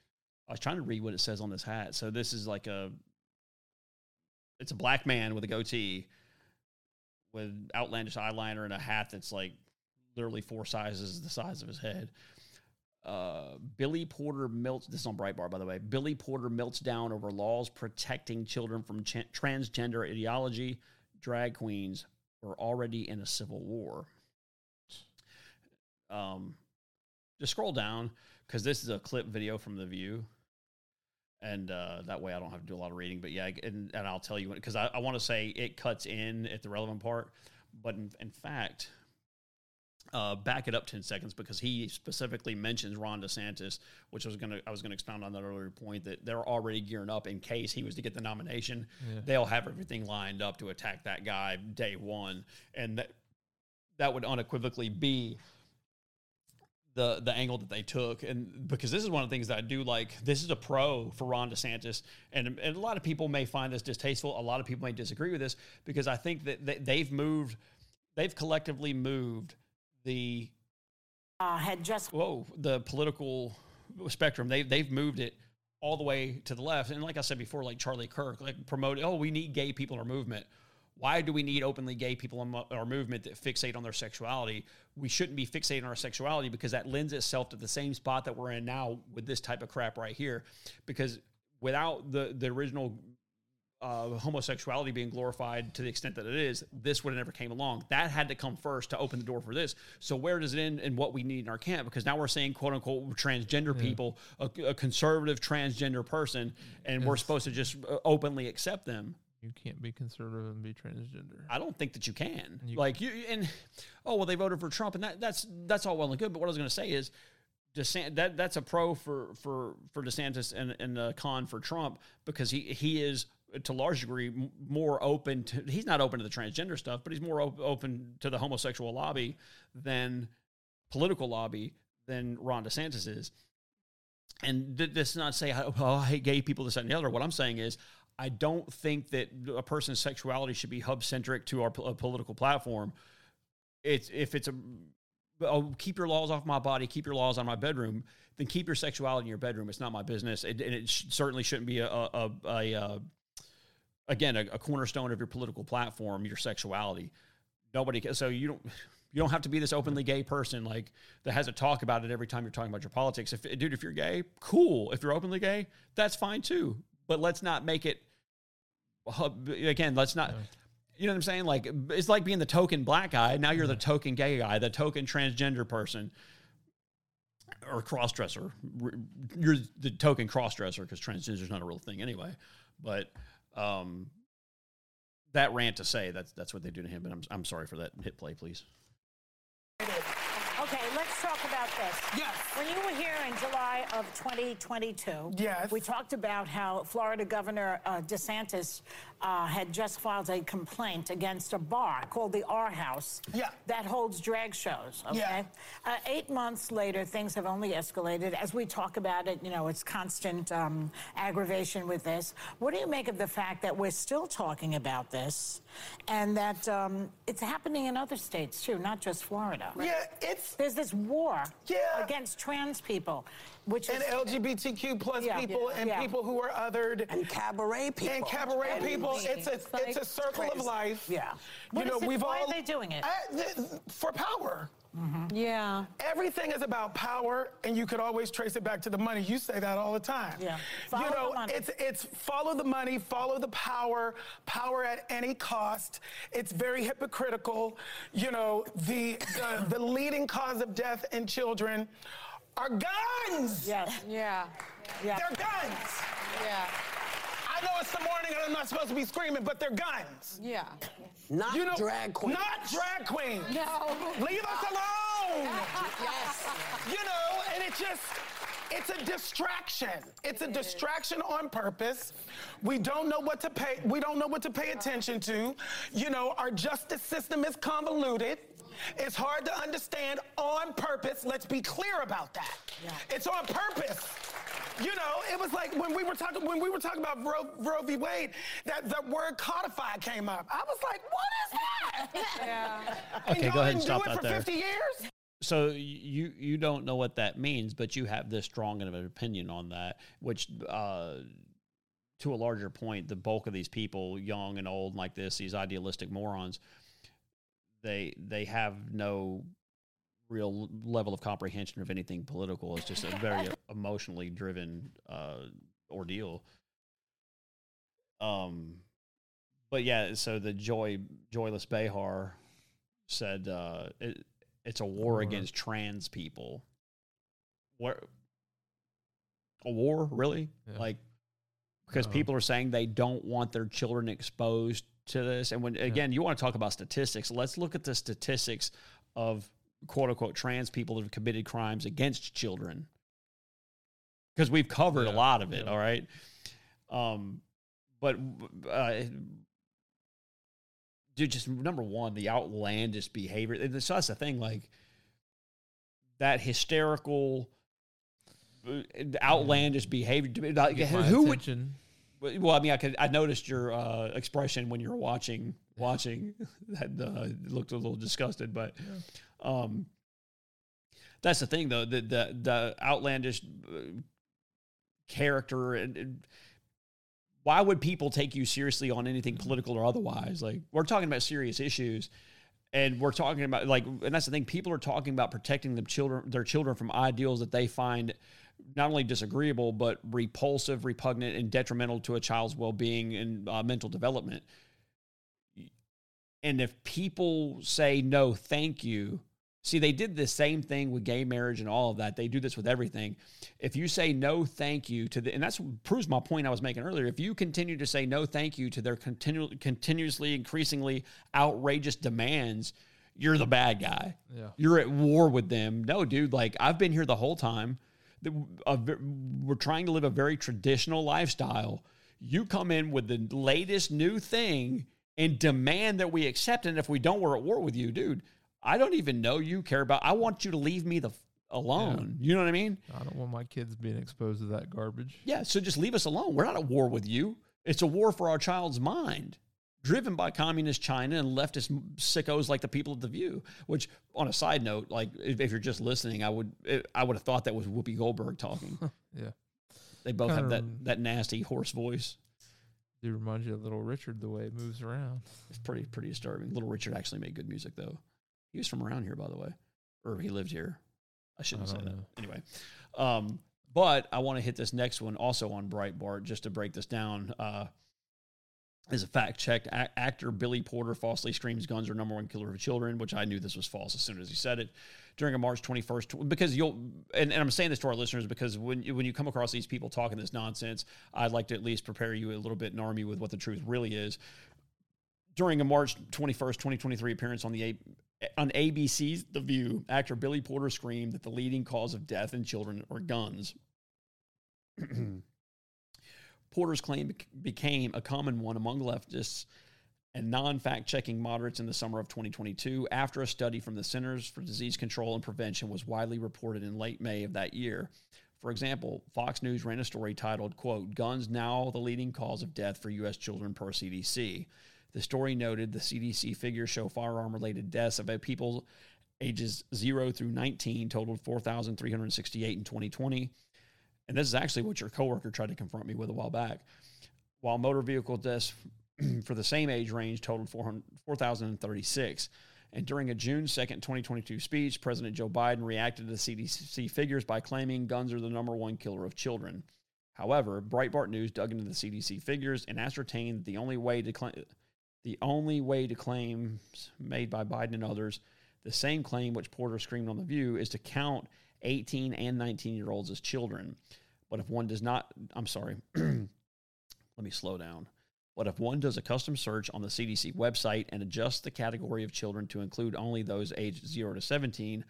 Speaker 2: I was trying to read what it says on this hat. So this is like a, it's a black man with a goatee, with outlandish eyeliner and a hat that's like literally four sizes the size of his head. Uh, Billy Porter melts. This is on Breitbart, by the way. Billy Porter melts down over laws protecting children from ch- transgender ideology. Drag queens are already in a civil war. Um, just scroll down because this is a clip video from the View, and uh, that way I don't have to do a lot of reading. But yeah, and, and I'll tell you because I, I want to say it cuts in at the relevant part, but in, in fact, uh, back it up ten seconds because he specifically mentions Ron DeSantis, which I was gonna I was gonna expound on that earlier point that they're already gearing up in case he was to get the nomination.
Speaker 3: Yeah.
Speaker 2: They'll have everything lined up to attack that guy day one, and that that would unequivocally be the the angle that they took and because this is one of the things that I do like this is a pro for Ron DeSantis and, and a lot of people may find this distasteful a lot of people may disagree with this because I think that they, they've moved they've collectively moved the
Speaker 5: uh, had just
Speaker 2: whoa the political spectrum they they've moved it all the way to the left and like I said before like Charlie Kirk like promoted oh we need gay people in our movement why do we need openly gay people in our movement that fixate on their sexuality? We shouldn't be fixating on our sexuality because that lends itself to the same spot that we're in now with this type of crap right here. Because without the the original uh, homosexuality being glorified to the extent that it is, this would have never came along. That had to come first to open the door for this. So where does it end and what we need in our camp? Because now we're saying quote unquote transgender people, a, a conservative transgender person, and we're supposed to just uh, openly accept them.
Speaker 3: You can't be conservative and be transgender.
Speaker 2: I don't think that you can.
Speaker 3: You-
Speaker 2: like you and oh well, they voted for Trump, and that that's that's all well and good. But what I was going to say is, DeSantis, that that's a pro for for for DeSantis and and a con for Trump because he he is to a large degree more open to. He's not open to the transgender stuff, but he's more op- open to the homosexual lobby than political lobby than Ron DeSantis is. And th- this is not say, oh, I hate gay people, this and the other. What I'm saying is, I don't think that a person's sexuality should be hub centric to our po- a political platform. It's if it's a oh, keep your laws off my body, keep your laws on my bedroom, then keep your sexuality in your bedroom. It's not my business, it, and it sh- certainly shouldn't be a a, a, a, uh again a, a cornerstone of your political platform. Your sexuality, nobody. ca- So you don't. You don't have to be this openly gay person like that has to talk about it every time you're talking about your politics. If dude, if you're gay, cool. If you're openly gay, that's fine too. But let's not make it again. Let's not. You know what I'm saying? Like it's like being the token black guy. Now you're the token gay guy, the token transgender person, or crossdresser. You're the token crossdresser because transgender is not a real thing anyway. But um, that rant to say that's that's what they do to him. And I'm I'm sorry for that. Hit play, please.
Speaker 5: Okay, let's talk about this.
Speaker 6: Yes.
Speaker 5: When you were here in July of 2022,
Speaker 6: Yes.
Speaker 5: we talked about how Florida Governor uh, DeSantis uh, had just filed a complaint against a bar called the R House
Speaker 6: Yeah.
Speaker 5: that holds drag shows. Okay.
Speaker 6: Yeah.
Speaker 5: Uh, eight months later, things have only escalated. As we talk about it, you know, it's constant um, aggravation with this. What do you make of the fact that we're still talking about this and that um, it's happening in other states too, not just Florida?
Speaker 6: Yeah, it's
Speaker 5: There's this war
Speaker 6: Yeah.
Speaker 5: against trans people, which
Speaker 6: and
Speaker 5: is
Speaker 6: LGBTQ plus
Speaker 5: Yeah.
Speaker 6: people and
Speaker 5: Yeah.
Speaker 6: people who are othered
Speaker 7: and cabaret people.
Speaker 6: and cabaret people. It's a
Speaker 5: It's like
Speaker 6: it's a circle of life.
Speaker 7: Yeah.
Speaker 6: You
Speaker 5: What
Speaker 6: know,
Speaker 5: is it-
Speaker 6: we've
Speaker 5: why
Speaker 6: all
Speaker 5: are they doing it?
Speaker 6: Uh, th- for power.
Speaker 5: yeah.
Speaker 6: Everything is about power, and you could always trace it back to the money. You say that all the time.
Speaker 5: Yeah. Follow
Speaker 6: you know,
Speaker 5: the money.
Speaker 6: it's it's follow the money, follow the power, power at any cost. It's very hypocritical. You know, the the, the leading cause of death in children are guns.
Speaker 5: Yes.
Speaker 8: Yeah.
Speaker 5: Yeah.
Speaker 6: They're guns.
Speaker 8: Yeah.
Speaker 6: I know it's the morning and I'm not supposed to be screaming, but they're guns.
Speaker 8: Yeah.
Speaker 7: Not
Speaker 6: You know,
Speaker 7: drag queen.
Speaker 6: Not drag queens.
Speaker 8: No.
Speaker 6: Leave us alone.
Speaker 7: Yes.
Speaker 6: you know, and it just, it's a distraction. It's a distraction on purpose. We don't know what to pay. We don't know what to pay attention to. You know, our justice system is convoluted. It's hard to understand on purpose. Let's be clear about that. It's on purpose. You know, it was like when we were talking when we were talking about Roe, Roe v. Wade, that the word codified came up. I was like, what is that? Yeah.
Speaker 2: Okay, go ahead and stop
Speaker 6: do it
Speaker 2: that
Speaker 6: for
Speaker 2: there.
Speaker 6: 50 years?
Speaker 2: So you you don't know what that means, but you have this strong of an opinion on that, which uh, to a larger point, the bulk of these people, young and old, like this, these idealistic morons, they they have no real level of comprehension of anything political. It's just a very emotionally driven uh, ordeal. Um, but yeah, so the joy joyless Behar said uh, it, it's a war
Speaker 3: War.
Speaker 2: against trans people. What a war, really?
Speaker 3: Yeah.
Speaker 2: Like because
Speaker 3: Uh,
Speaker 2: people are saying they don't want their children exposed to this. And when again, you want to talk about statistics, let's look at the statistics of quote unquote trans people that have committed crimes against children. Because we've covered a lot of it,
Speaker 3: yeah.
Speaker 2: all right. Um, but uh, dude, just number one, the outlandish behavior. and So that's the thing, like that hysterical, uh, outlandish behavior. Like, who would? Well, I mean, I could. I noticed your uh, expression when you were watching. Watching that uh, looked a little disgusted, but um, that's the thing, though. The the the outlandish uh, character and. and why would people take you seriously on anything political or otherwise? Like we're talking about serious issues, and we're talking about like, and that's the thing. People are talking about protecting them children, their children from ideals that they find not only disagreeable but repulsive, repugnant, and detrimental to a child's well-being and uh, mental development. And if people say no, thank you. See, they did the same thing with gay marriage and all of that. They do this with everything. If you say no, thank you to the, and that's proves my point I was making earlier. If you continue to say no, thank you to their continu- continuously, increasingly outrageous demands, you're the bad guy.
Speaker 3: Yeah.
Speaker 2: You're at war with them. No, dude, like I've been here the whole time. A We're trying to live a very traditional lifestyle. You come in with the latest new thing and demand that we accept it. And if we don't, we're at war with you, dude. I don't even know you care about. I want you to leave me the f- alone. You know what I mean?
Speaker 3: I don't want my kids being exposed to that garbage.
Speaker 2: Yeah. So just leave us alone. We're not at war with you. It's a war for our child's mind, driven by communist China and leftist sickos like the people at the View. Which, on a side note, like if, if you're just listening, I would I would have thought that was Whoopi Goldberg talking.
Speaker 3: Yeah.
Speaker 2: They both have
Speaker 3: Kinda
Speaker 2: that
Speaker 3: rem-
Speaker 2: that nasty hoarse voice.
Speaker 3: Do remind you of Little Richard the way it moves around.
Speaker 2: It's pretty pretty disturbing. Little Richard actually made good music though. He was from around here, by the way, or he lived here. I shouldn't
Speaker 3: I
Speaker 2: say
Speaker 3: don't
Speaker 2: that. Anyway, um, but I want to hit this next one also on Breitbart just to break this down. Uh, as a fact check, a- actor Billy Porter falsely screams guns are number one killer of children, which I knew this was false as soon as he said it during a March 21st. Because you'll, and, and I'm saying this to our listeners because when you, when you come across these people talking this nonsense, I'd like to at least prepare you a little bit and arm you with what the truth really is. During a March 21st, 2023 appearance on the A- on ABC's The View, actor Billy Porter screamed that the leading cause of death in children are guns. Porter's claim bec- became a common one among leftists and non fact checking moderates in the summer of 2022 after a study from the Centers for Disease Control and Prevention was widely reported in late May of that year. For example, Fox News ran a story titled, quote, Guns Now the Leading Cause of Death for U.S. Children per CDC. The story noted the CDC figures show firearm related deaths of people ages 0 through 19 totaled 4,368 in 2020. And this is actually what your coworker tried to confront me with a while back. While motor vehicle deaths for the same age range totaled 400 4,036. And during a June 2nd, 2022 speech, President Joe Biden reacted to the CDC figures by claiming guns are the number one killer of children. However, Breitbart News dug into the CDC figures and ascertained the only way to claim the only way to claims made by Biden and others, the same claim which Porter screamed on the View, is to count 18 and 19 year olds as children. But if one does not, I'm sorry, let me slow down. But if one does a custom search on the CDC website and adjusts the category of children to include only those aged 0 to 17,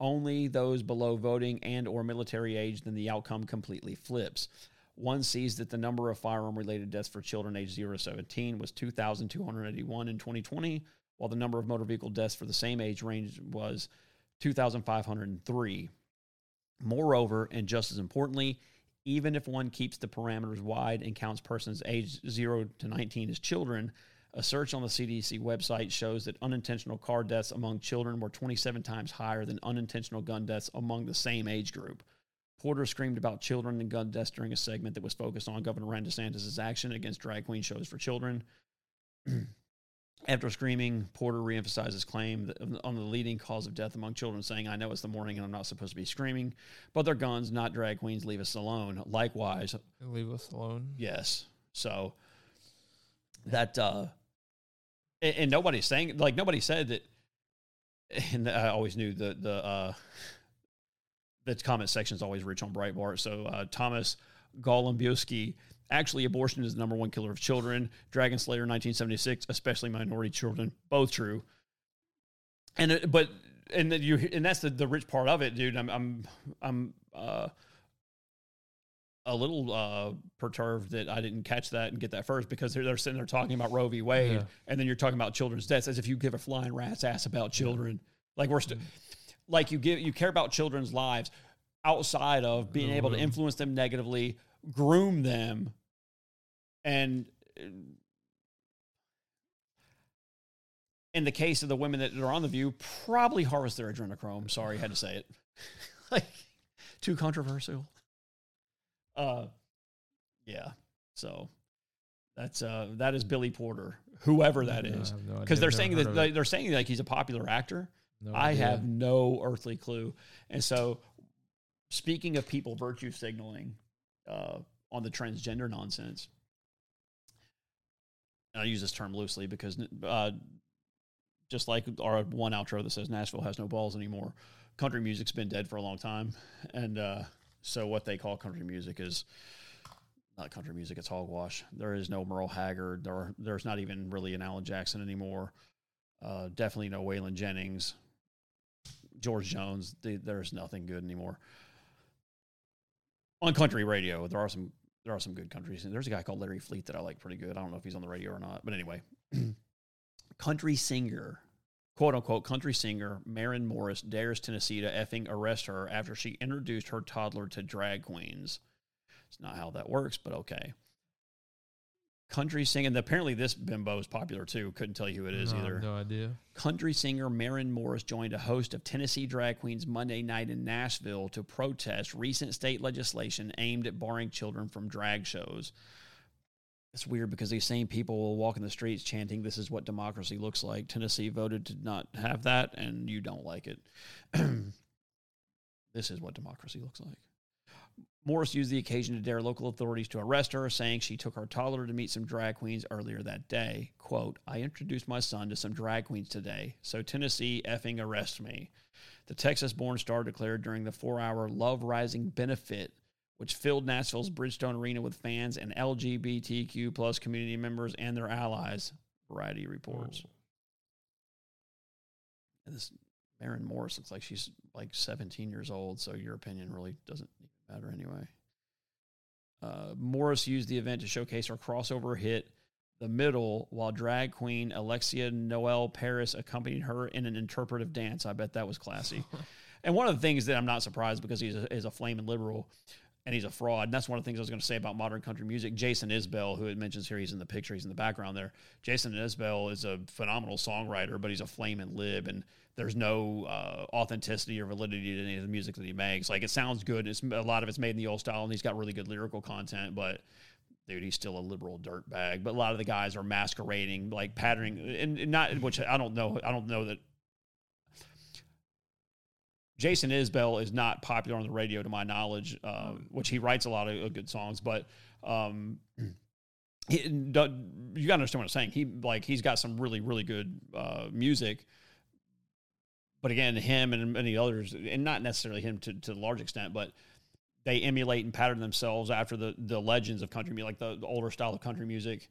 Speaker 2: only those below voting and or military age, then the outcome completely flips. One sees that the number of firearm related deaths for children aged 0 to 17 was 2,281 in 2020, while the number of motor vehicle deaths for the same age range was 2,503. Moreover, and just as importantly, even if one keeps the parameters wide and counts persons aged 0 to 19 as children, a search on the CDC website shows that unintentional car deaths among children were 27 times higher than unintentional gun deaths among the same age group. Porter screamed about children and gun deaths during a segment that was focused on Governor Ron DeSantis' action against drag queen shows for children. After screaming, Porter reemphasized his claim on the leading cause of death among children, saying, I know it's the morning and I'm not supposed to be screaming, but they're guns, not drag queens. Leave us alone. Likewise,
Speaker 3: Leave us alone.
Speaker 2: yes. So that, uh, and, and nobody's saying, like, nobody said that, and I always knew the, the, uh, the comment section is always rich on Breitbart. So uh, Thomas Golembiewski, actually, abortion is the number one killer of children. Dragon Slayer, 1976, especially minority children, both true. And it, but and that you and that's the, the rich part of it, dude. I'm I'm I'm uh, a little uh, perturbed that I didn't catch that and get that first because they're, they're sitting there talking about Roe v. Wade,
Speaker 3: Yeah.
Speaker 2: and then you're talking about children's deaths as if you give a flying rat's ass about children. Like we're still like you give you care about children's lives outside of being able to influence them negatively, groom them, and in the case of the women that are on the view, probably harvest their adrenochrome. Sorry, had to say it. like too controversial. Uh, yeah. So that's uh that is Billy Porter, whoever that is,
Speaker 3: have no
Speaker 2: because they're saying that they- they're saying like he's a popular actor.
Speaker 3: No
Speaker 2: I
Speaker 3: idea.
Speaker 2: have no earthly clue. And so, speaking of people virtue signaling uh, on the transgender nonsense, I use this term loosely because uh, just like our one outro that says Nashville has no balls anymore, country music's been dead for a long time. And uh, so, what they call country music is not country music, it's hogwash. There is no Merle Haggard. There, are, there's not even really an Alan Jackson anymore. Uh, definitely no Waylon Jennings. George Jones, the, there's nothing good anymore. On country radio, there are some there are some good countries. And there's a guy called Larry Fleet that I like pretty good. I don't know if he's on the radio or not, but anyway, country singer, quote unquote country singer Maren Morris dares Tennessee to effing arrest her after she introduced her toddler to drag queens. It's not how that works, but okay. Country singing. Apparently, this bimbo is popular too. Couldn't tell you who it is
Speaker 3: No,
Speaker 2: either
Speaker 3: No idea.
Speaker 2: country singer Maren Morris joined a host of Tennessee drag queens Monday night in Nashville to protest recent state legislation aimed at barring children from drag shows. It's weird because these same people will walk in the streets chanting, This is what democracy looks like. Tennessee voted to not have that, and you don't like it. this is what democracy looks like. Morris used the occasion to dare local authorities to arrest her, saying she took her toddler to meet some drag queens earlier that day. Quote, I introduced my son to some drag queens today, so Tennessee effing arrest me. The Texas born star declared during the four hour Love Rising benefit, which filled Nashville's Bridgestone Arena with fans and LGBTQ plus community members and their allies, Variety reports. And this Maren Morris looks like she's like 17 years old, so your opinion really doesn't matter anyway. Uh, Morris used the event to showcase her crossover hit, The Middle, while drag queen Alexia Noel Paris accompanied her in an interpretive dance. I bet that was classy. and one of the things that I'm not surprised because he's a, is a flaming liberal and he's a fraud. And that's one of the things I was going to say about modern country music. Jason Isbell, who it mentions here, he's in the picture, he's in the background there. Jason Isbell is a phenomenal songwriter, but he's a flaming lib, and there's no uh, authenticity or validity to any of the music that he makes. Like it sounds good. It's a lot of it's made in the old style, and he's got really good lyrical content, but. Dude, he's still a liberal dirtbag, but a lot of the guys are masquerading, like patterning, and, and not which I don't know. I don't know that Jason Isbell is not popular on the radio, to my knowledge, uh, which he writes a lot of uh, good songs. But um, he, you got to understand what I'm saying. He like he's got some really really good uh, music. But again, him and many others, and not necessarily him to, to a large extent, but they emulate and pattern themselves after the the legends of country music, like the, the older style of country music.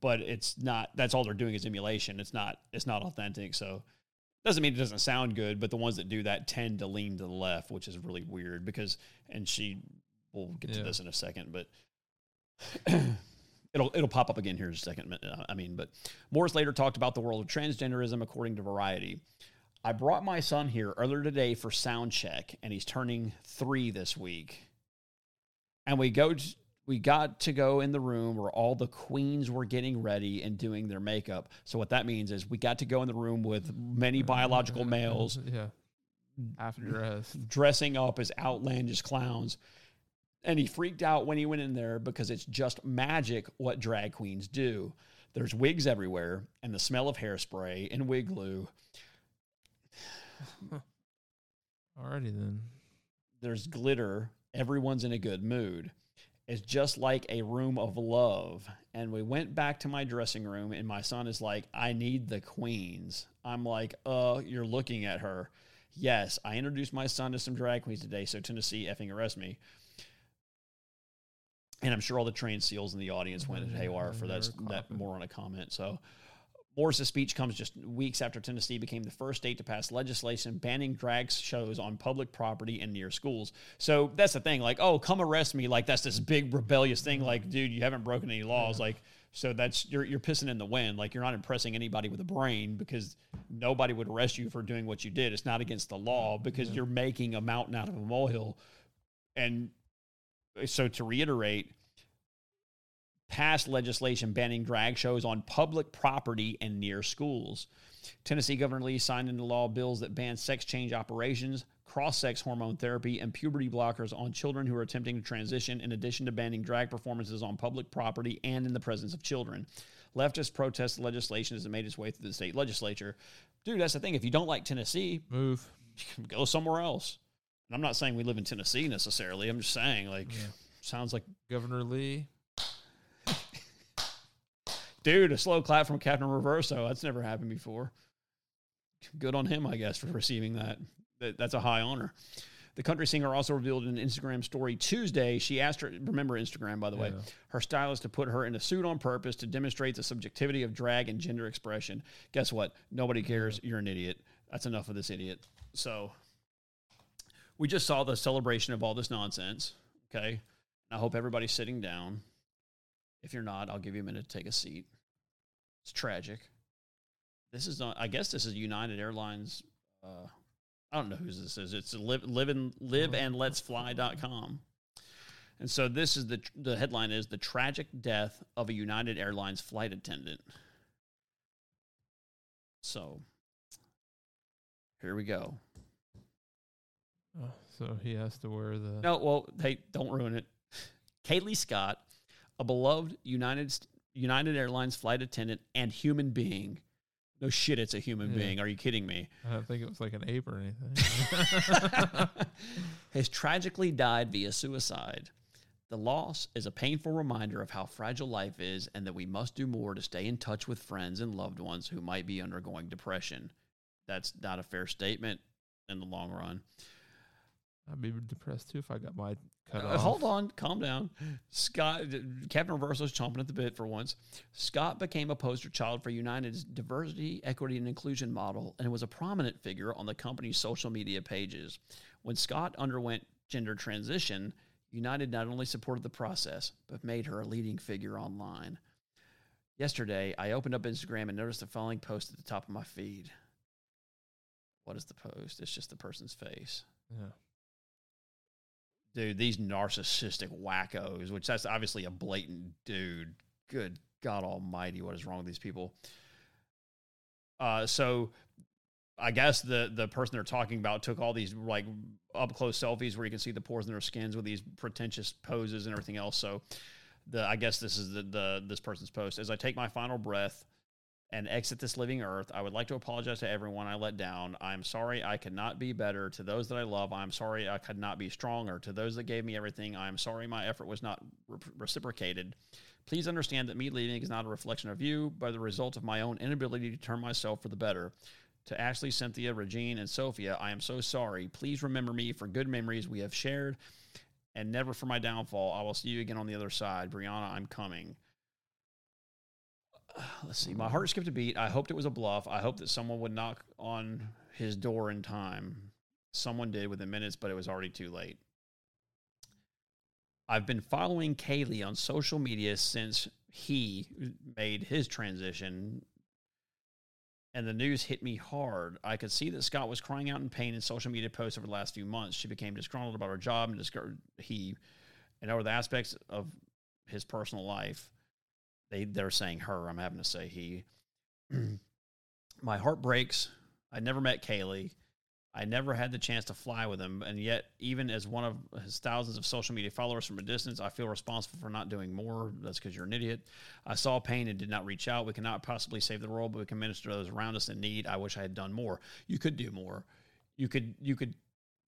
Speaker 2: But it's not. That's all they're doing is emulation. It's not. It's not authentic. So doesn't mean it doesn't sound good, but the ones that do that tend to lean to the left, which is really weird because, and she, we'll get to this in a second, but It'll it'll pop up again here in a second. uh, I mean, but Morris later talked about the world of transgenderism according to Variety. I brought my son here earlier today for sound check, and he's turning three this week. And we go, we got to go in the room where all the queens were getting ready and doing their makeup. So what that means is we got to go in the room with many mm-hmm. biological males
Speaker 3: Yeah. Half dressed.
Speaker 2: dressing up as outlandish clowns. And he freaked out when he went in there because it's just magic what drag queens do. There's wigs everywhere and the smell of hairspray and wig glue.
Speaker 3: Alrighty then.
Speaker 2: There's glitter. Everyone's in a good mood. It's just like a room of love. And we went back to my dressing room, and my son is like, I need the queens. I'm like, uh, you're looking at her. Yes, I introduced my son to some drag queens today, so Tennessee effing arrest me. And I'm sure all the trained seals in the audience went haywire for that, that a comment. So Morris's speech comes just weeks after Tennessee became the first state to pass legislation banning drag shows on public property and near schools. So that's the thing, like, oh, come arrest me, like that's this big rebellious thing. Like, dude, you haven't broken any laws, like. So that's you're you're pissing in the wind. Like you're not impressing anybody with a brain because nobody would arrest you for doing what you did. It's not against the law because you're making a mountain out of a molehill. And so to reiterate, passed legislation banning drag shows on public property and near schools. Tennessee Governor Lee signed into law bills that ban sex change operations, cross sex hormone therapy, and puberty blockers on children who are attempting to transition, in addition to banning drag performances on public property and in the presence of children. Leftists protest the legislation as it made its way through the state legislature. Dude, that's the thing. If you don't like Tennessee,
Speaker 3: Move.
Speaker 2: go somewhere else. And I'm not saying we live in Tennessee necessarily. I'm just saying, like, sounds like
Speaker 3: Governor Lee.
Speaker 2: Dude, a slow clap from Captain Reverso. That's never happened before. Good on him, I guess, for receiving that. That- That's a high honor. The country singer also revealed in an Instagram story Tuesday. She asked her, remember Instagram, by the way,
Speaker 3: Yeah.
Speaker 2: her stylist to put her in a suit on purpose to demonstrate the subjectivity of drag and gender expression. Guess what? Nobody cares. You're an idiot. That's enough of this idiot. So, we just saw the celebration of all this nonsense. Okay. I hope everybody's sitting down. If you're not, I'll give you a minute to take a seat. It's tragic. This is not. I guess this is United Airlines. Uh, I don't know whose this is. It's live, live and live and let's fly.com. And so this is the the headline is the tragic death of a United Airlines flight attendant. So here we go.
Speaker 3: Oh, so he has to wear the.
Speaker 2: No, well, hey, don't ruin it. Kayleigh Scott, a beloved United United Airlines flight attendant and human being. No shit, it's a human
Speaker 3: Yeah.
Speaker 2: being. Are you kidding me?
Speaker 3: I don't think it was like an ape or anything.
Speaker 2: has tragically died via suicide. The loss is a painful reminder of how fragile life is and that we must do more to stay in touch with friends and loved ones who might be undergoing depression. That's not a fair statement in the long run.
Speaker 3: I'd be depressed too if I got my cut
Speaker 2: Uh,
Speaker 3: off.
Speaker 2: hold on, calm down. Scott, Captain Reverso's chomping at the bit for once. Scott became a poster child for United's diversity, equity, and inclusion model and was a prominent figure on the company's social media pages. When Scott underwent gender transition, United not only supported the process, but made her a leading figure online. Yesterday, I opened up Instagram and noticed the following post at the top of my feed. What is the post? It's just the person's face
Speaker 3: Yeah.
Speaker 2: Dude, these narcissistic wackos, which that's obviously a blatant dude. Good God Almighty, what is wrong with these people? Uh, so I guess the the person they're talking about took all these like up close selfies where you can see the pores in their skins with these pretentious poses and everything else. So the I guess this is the the this person's post. As I take my final breath and exit this living earth, I would like to apologize to everyone I let down. I'm sorry I could not be better. To those that I love, I'm sorry I could not be stronger. To those that gave me everything, I'm sorry my effort was not re- reciprocated. Please understand that me leaving is not a reflection of you, but the result of my own inability to turn myself for the better. To Ashley, Cynthia, Regine, and Sophia, I am so sorry. Please remember me for good memories we have shared and never for my downfall. I will see you again on the other side. Brianna, I'm coming. Let's see. My heart skipped a beat. I hoped it was a bluff. I hoped that someone would knock on his door in time. Someone did within minutes, but it was already too late. I've been following Kayleigh on social media since he made his transition and the news hit me hard. I could see that Scott was crying out in pain in social media posts over the last few months. She became disgruntled about her job and discovered he and over the aspects of his personal life. They they're saying her. I'm having to say he. My heart breaks. I never met Kayleigh. I never had the chance to fly with him, and yet, even as one of his thousands of social media followers from a distance, I feel responsible for not doing more. That's because you're an idiot. I saw pain and did not reach out. We cannot possibly save the world, but we can minister to those around us in need. I wish I had done more. You could do more. You could you could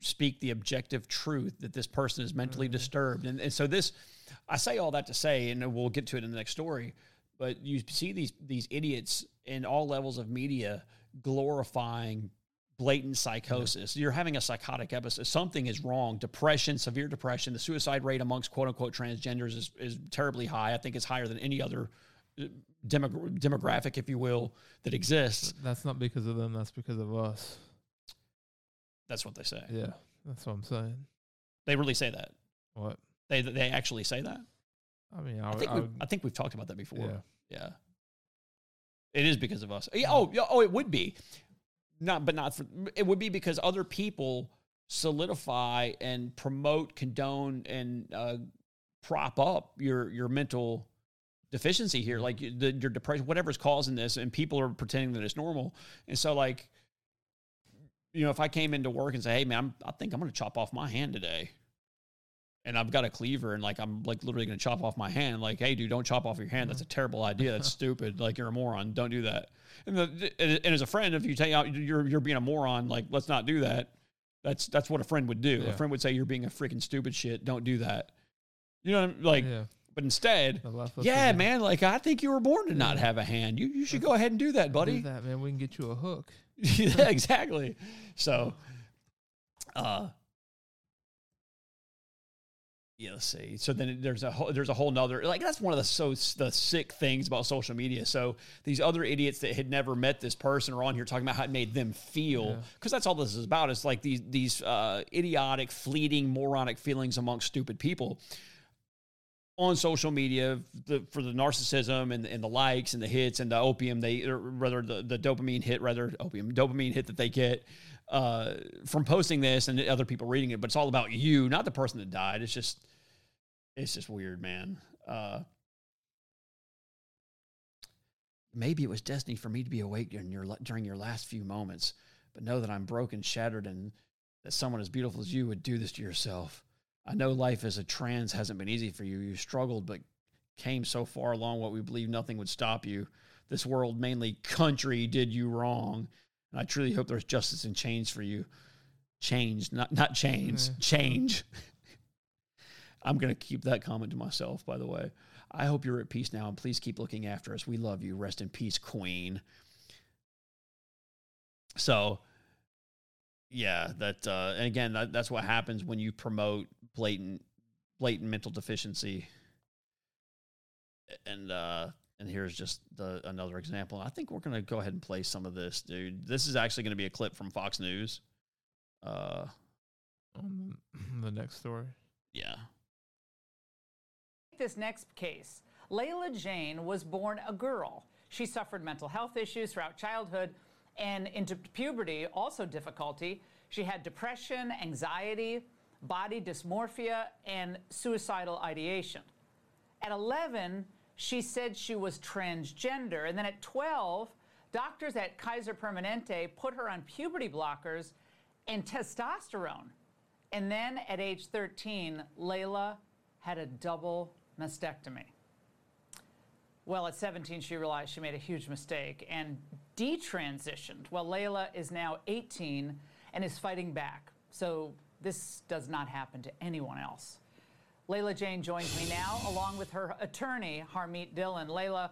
Speaker 2: speak the objective truth that this person is mentally disturbed, and and so this, I say all that to say, and we'll get to it in the next story. But you see these these idiots in all levels of media glorifying blatant psychosis. You're having a psychotic episode. Something is wrong. Depression, severe depression. The suicide rate amongst quote unquote transgenders is, is terribly high. I think it's higher than any other uh, demog- demographic, if you will, that exists.
Speaker 3: That's not because of them. That's because of us.
Speaker 2: That's what they say.
Speaker 3: Yeah, that's what I'm saying.
Speaker 2: They really say that.
Speaker 3: What?
Speaker 2: They they actually say that.
Speaker 3: I mean, I,
Speaker 2: I think
Speaker 3: I
Speaker 2: we I think we've talked about that before.
Speaker 3: Yeah.
Speaker 2: Yeah. It is because of us. Yeah, oh, yeah, oh, it would be. Not, but not for. It would be because other people solidify and promote, condone, and uh, prop up your your mental deficiency here, like the, your depression, whatever's causing this, and people are pretending that it's normal. And so, like, you know, if I came into work and say, "Hey, man, I'm, I think I'm going to chop off my hand today," and I've got a cleaver and like I'm like literally going to chop off my hand. Like, hey, dude, don't chop off your hand. That's mm-hmm. a terrible idea. That's stupid. Like, you're a moron. Don't do that. And, the, and as a friend, if you take out you're you're being a moron, like let's not do that. That's that's what a friend would do.
Speaker 3: Yeah.
Speaker 2: A friend would say you're being a freaking stupid shit. Don't do that. You know, what I'm- like,
Speaker 3: yeah.
Speaker 2: but instead,
Speaker 3: The left us
Speaker 2: yeah, man. Like, I think you were born to not have a hand. You you should go ahead and do that,
Speaker 3: Do
Speaker 2: buddy.
Speaker 3: that, man. We can get you a hook.
Speaker 2: yeah, exactly. So, uh, yeah, let's see. So then there's a whole, there's a whole nother like that's one of the so the sick things about social media. So these other idiots that had never met this person are on here talking about how it made them feel
Speaker 3: Yeah.
Speaker 2: because that's all this is about. It's like these these uh, idiotic, fleeting, moronic feelings amongst stupid people on social media the, for the narcissism and, and the likes and the hits and the opium they or rather the, the dopamine hit rather opium dopamine hit that they get uh, from posting this and other people reading it. But it's all about you not the person that died. It's just it's just weird man. Uh, maybe it was destiny for me to be awake during your during your last few moments but know that i'm broken shattered and that someone as beautiful as you would do this to yourself I know life as a trans hasn't been easy for you. You struggled, but came so far along what we believe nothing would stop you. This world, mainly country, did you wrong. And I truly hope there's justice and change for you. Change, not not change,
Speaker 3: Yeah.
Speaker 2: change. I'm gonna keep that comment to myself, by the way. I hope you're at peace now and please keep looking after us. We love you. Rest in peace, Queen. So yeah, that uh, and again, that, that's what happens when you promote blatant, blatant mental deficiency. And uh, and here's just the another example. I think we're gonna go ahead and play some of this, dude. This is actually gonna be a clip from Fox News. Uh,
Speaker 3: On the, the next story.
Speaker 2: yeah.
Speaker 8: This next case, Layla Jove was born a girl. She suffered mental health issues throughout childhood and into puberty, also difficulty. She had depression, anxiety, body dysmorphia, and suicidal ideation. At 11, she said she was transgender. And then at 12, doctors at Kaiser Permanente put her on puberty blockers and testosterone. And then at age 13, Layla had a double mastectomy. Well, at 17, she realized she made a huge mistake and detransitioned. Well, Layla is now 18 and is fighting back. So this does not happen to anyone else. Layla Jove joins me now, along with her attorney, Harmeet Dillon. Layla,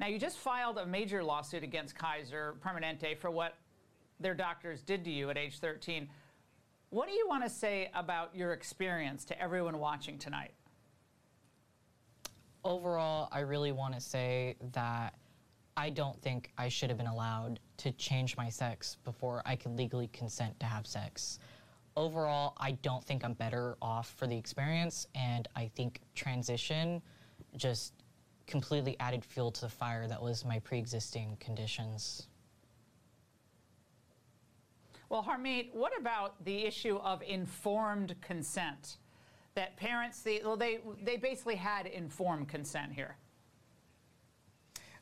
Speaker 8: now you just filed a major lawsuit against Kaiser Permanente for what their doctors did to you at age 13. What do you want to say about your experience to everyone watching tonight?
Speaker 9: overall, I really want to say that I don't think I should have been allowed to change my sex before I could legally consent to have sex. Overall, I don't think I'm better off for the experience, and I think transition just completely added fuel to the fire that was my pre-existing conditions.
Speaker 8: Well, Harmeet, what about the issue of informed consent? That parents, they, well, they, they basically had informed consent here.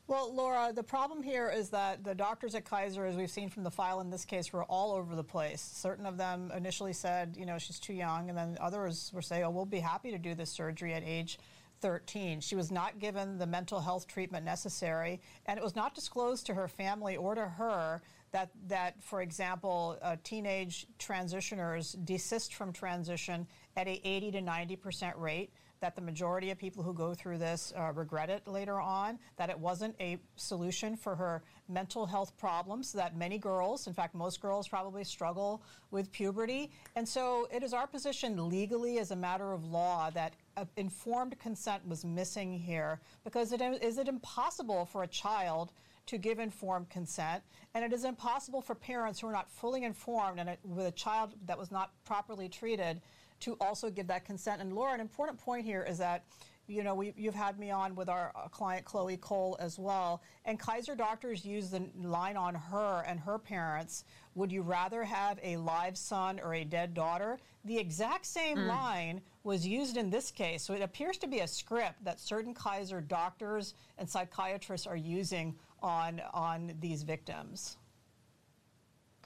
Speaker 10: Well, Laura, the problem here is that the doctors at Kaiser, as we've seen from the file in this case, were all over the place. Certain of them initially said, you know, she's too young, and then others were saying, oh, we'll be happy to do this surgery at age 13. She was not given the mental health treatment necessary, and it was not disclosed to her family or to her that, that for example, uh, teenage transitioners desist from transition at a 80 to 90 percent rate that the majority of people who go through this uh, regret it later on, that it wasn't a solution for her mental health problems, that many girls, in fact, most girls probably struggle with puberty. And so it is our position legally as a matter of law that uh, informed consent was missing here because it is it impossible for a child to give informed consent, and it is impossible for parents who are not fully informed and with a child that was not properly treated to also give that consent. And Laura, an important point here is that you know, we, you've had me on with our uh, client Chloe Cole as well. And Kaiser doctors use the line on her and her parents Would you rather have a live son or a dead daughter? The exact same mm. line was used in this case. So it appears to be a script that certain Kaiser doctors and psychiatrists are using on, on these victims.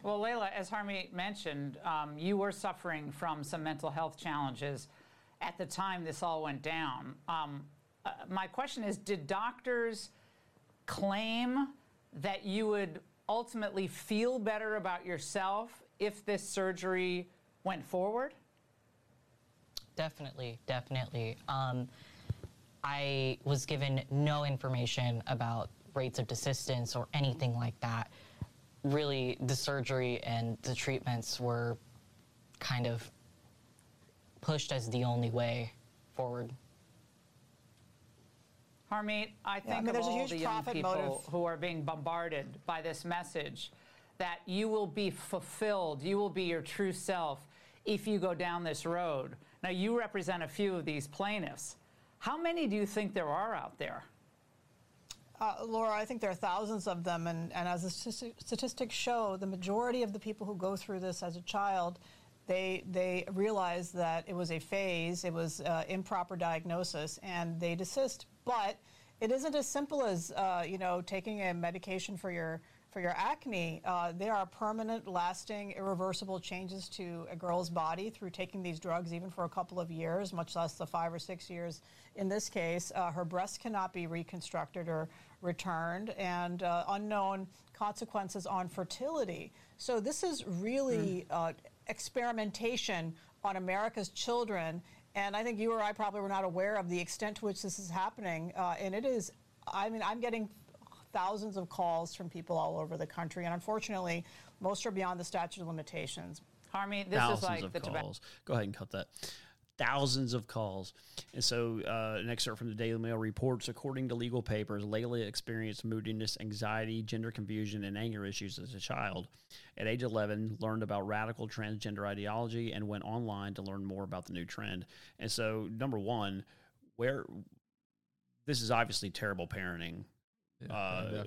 Speaker 8: Well, Layla, as Harmeet mentioned, um, you were suffering from some mental health challenges at the time this all went down. Um, uh, my question is Did doctors claim that you would ultimately feel better about yourself if this surgery went forward?
Speaker 9: Definitely, definitely. Um, I was given no information about rates of desistance or anything like that really the surgery and the treatments were kind of pushed as the only way forward.
Speaker 8: Harmeet, I think yeah, I mean, of all the young people motive. who are being bombarded by this message that you will be fulfilled, you will be your true self if you go down this road. Now, you represent a few of these plaintiffs. How many do you think there are out there?
Speaker 10: Uh, Laura, I think there are thousands of them, and, and as the statistics show, the majority of the people who go through this as a child, they they realize that it was a phase, it was uh, improper diagnosis, and they desist. But it isn't as simple as uh, you know taking a medication for your for your acne, uh, there are permanent, lasting, irreversible changes to a girl's body through taking these drugs, even for a couple of years, much less the five or six years in this case. Uh, her breast cannot be reconstructed or returned, and uh, unknown consequences on fertility. So, this is really mm. experimentation on America's children. And I think you or I probably were not aware of the extent to which this is happening. Uh, and it is I mean, I'm getting thousands of calls from people all over the country, and unfortunately, most are beyond the statute of limitations.
Speaker 8: Harmeet, this
Speaker 2: thousands
Speaker 8: is like
Speaker 2: of
Speaker 8: the
Speaker 2: calls. Go ahead and cut that. Thousands of calls. And so, uh, an excerpt from the Daily Mail reports according to legal papers, Layla experienced moodiness, anxiety, gender confusion, and anger issues as a child. At age 11, learned about radical transgender ideology and went online to learn more about the new trend. And so, number one, where this is obviously terrible parenting yeah, uh,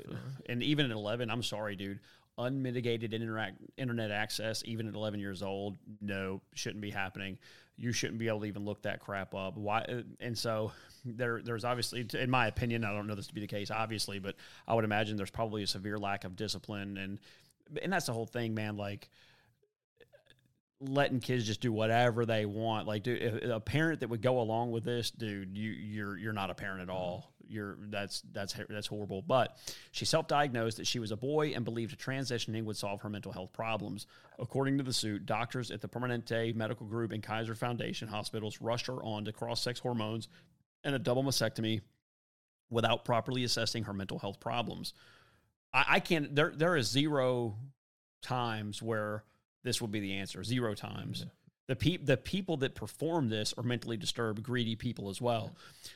Speaker 2: and even at 11, I'm sorry, dude. Unmitigated interact, internet access, even at 11 years old, no, shouldn't be happening. You shouldn't be able to even look that crap up. Why? And so there, there's obviously, in my opinion, I don't know this to be the case, obviously, but I would imagine there's probably a severe lack of discipline, and and that's the whole thing, man. Like letting kids just do whatever they want. Like, dude, a parent that would go along with this, dude, you you're you're not a parent at all you're that's that's that's horrible. But she self-diagnosed that she was a boy and believed transitioning would solve her mental health problems. According to the suit, doctors at the Permanente Medical Group and Kaiser Foundation hospitals rushed her on to cross-sex hormones and a double mastectomy without properly assessing her mental health problems. I, I can't. There there is zero times where this will be the answer. Zero times. Yeah. The, pe- the people that perform this are mentally disturbed, greedy people as well. Yeah.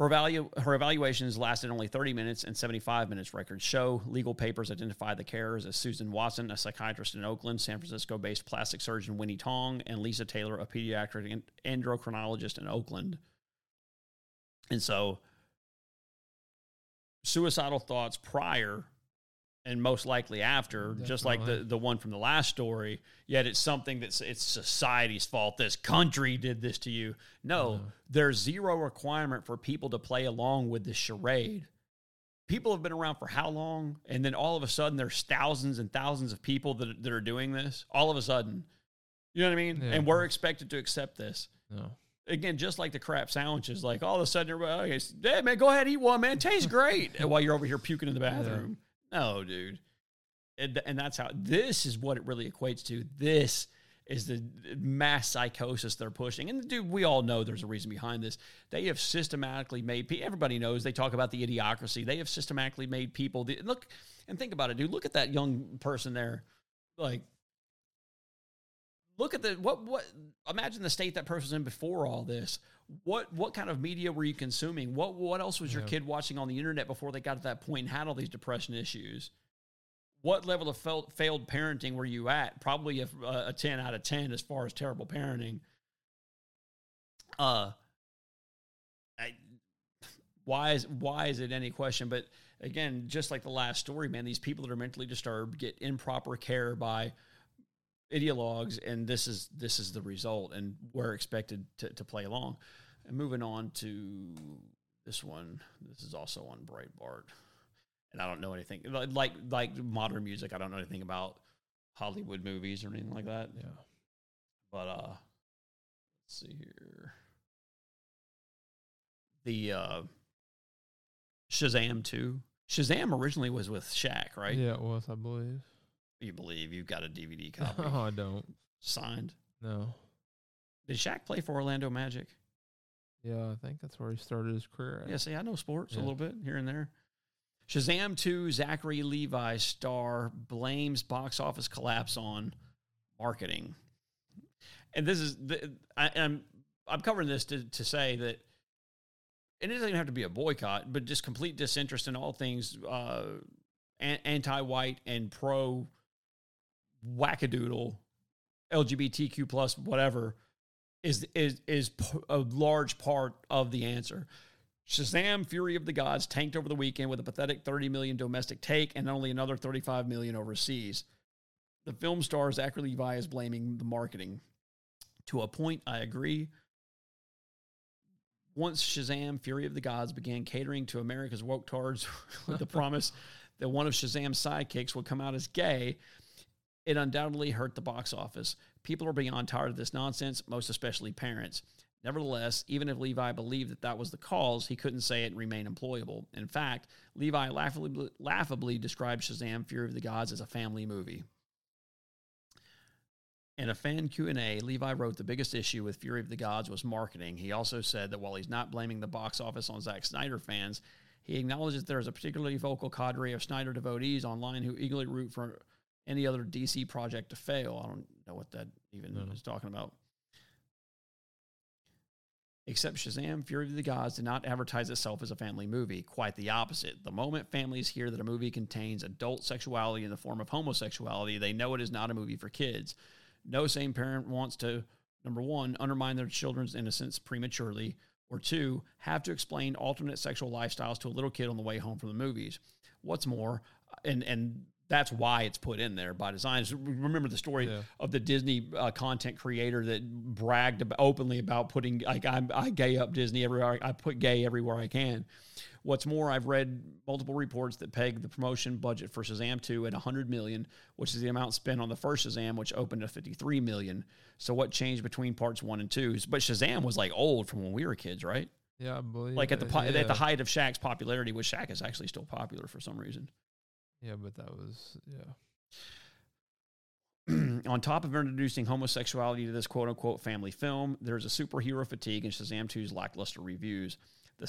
Speaker 2: Her, her evaluations lasted only 30 minutes and 75 minutes, records show. Legal papers identify the carers as Susan Watson, a psychiatrist in Oakland, San Francisco based plastic surgeon Winnie Tong, and Lisa Taylor, a pediatric endocrinologist in Oakland. And so suicidal thoughts prior and most likely after, just like the, the one from the last story. Yet it's something that's it's society's fault. This country did this to you. No, there's zero requirement for people to play along with this charade. People have been around for how long? And then all of a sudden, there's thousands and thousands of people that, that are doing this. All of a sudden, you know what I mean?
Speaker 3: Yeah.
Speaker 2: And we're expected to accept this
Speaker 3: No.
Speaker 2: again, just like the crap sandwiches, like all of a sudden everybody, okay, hey man, go ahead, eat one, man, tastes great. and while you're over here puking in the bathroom, no, dude. And, and that's how this is what it really equates to. This is the mass psychosis they're pushing. And dude, we all know there's a reason behind this. They have systematically made everybody knows they talk about the idiocracy. They have systematically made people the, look and think about it, dude. Look at that young person there, like look at the what what imagine the state that person's in before all this. What what kind of media were you consuming? What what else was your
Speaker 3: Yeah.
Speaker 2: kid watching on the internet before they got to that point and had all these depression issues? What level of failed, failed parenting were you at? Probably a, a 10 out of 10 as far as terrible parenting. Uh I, why is why is it any question? But again just like the last story man these people that are mentally disturbed get improper care by ideologues and this is this is the result and we're expected to, to play along. And moving on to this one this is also on breitbart. And i don't know anything like like, modern music i don't know anything about hollywood movies or anything like that.
Speaker 3: Yeah.
Speaker 2: but uh let's see here. The uh shazam 2 shazam originally was with Shaq, right?
Speaker 3: Yeah, it was, I believe.
Speaker 2: You believe you've got a dvd copy
Speaker 3: No, I don't.
Speaker 2: signed
Speaker 3: No.
Speaker 2: Did Shaq play for Orlando Magic?
Speaker 3: Yeah, I think that's where he started his career. at.
Speaker 2: Yeah, see, I know sports a little bit here and there. Shazam 2, Zachary Levi star blames box office collapse on marketing. And this is, the, I, I'm, I'm covering this to, to say that and it doesn't even have to be a boycott, but just complete disinterest in all things uh, anti-white and pro wackadoodle, LGBTQ plus whatever is is is a large part of the answer. Shazam: Fury of the Gods tanked over the weekend with a pathetic 30 million domestic take and only another 35 million overseas. The film star's Zachary Levi is blaming the marketing. To a point, I agree. Once Shazam: Fury of the Gods began catering to America's woke tards with the promise that one of Shazam's sidekicks would come out as gay, it undoubtedly hurt the box office. People are beyond tired of this nonsense, most especially parents. Nevertheless, even if Levi believed that that was the cause, he couldn't say it and remain employable. In fact, Levi laughably, laughably described Shazam: Fury of the Gods as a family movie. In a fan Q&A, Levi wrote the biggest issue with Fury of the Gods was marketing. He also said that while he's not blaming the box office on Zack Snyder fans, he acknowledges there is a particularly vocal cadre of Snyder devotees online who eagerly root for any other DC project to fail. I don't know what that even
Speaker 3: No,
Speaker 2: is talking about. Except Shazam Fury of the Gods did not advertise itself as a family movie. Quite the opposite. The moment families hear that a movie contains adult sexuality in the form of homosexuality, they know it is not a movie for kids. No sane parent wants to, number one, undermine their children's innocence prematurely, or two, have to explain alternate sexual lifestyles to a little kid on the way home from the movies. What's more, and and that's why it's put in there by design. Remember the story
Speaker 3: Yeah.
Speaker 2: of the Disney uh, content creator that bragged ab- openly about putting like I, I gay up Disney everywhere. I put gay everywhere I can. What's more, I've read multiple reports that peg the promotion budget for Shazam 2 at 100 million, which is the amount spent on the first Shazam, which opened at 53 million. So what changed between parts 1 and 2? But Shazam was like old from when we were kids, right?
Speaker 3: Yeah, I believe.
Speaker 2: Like at the po- at the height of Shaq's popularity, which Shaq is actually still popular for some reason.
Speaker 3: Yeah, but that was yeah.
Speaker 2: on top of introducing homosexuality to this quote unquote family film, there's a superhero fatigue in Shazam 2's lackluster reviews. The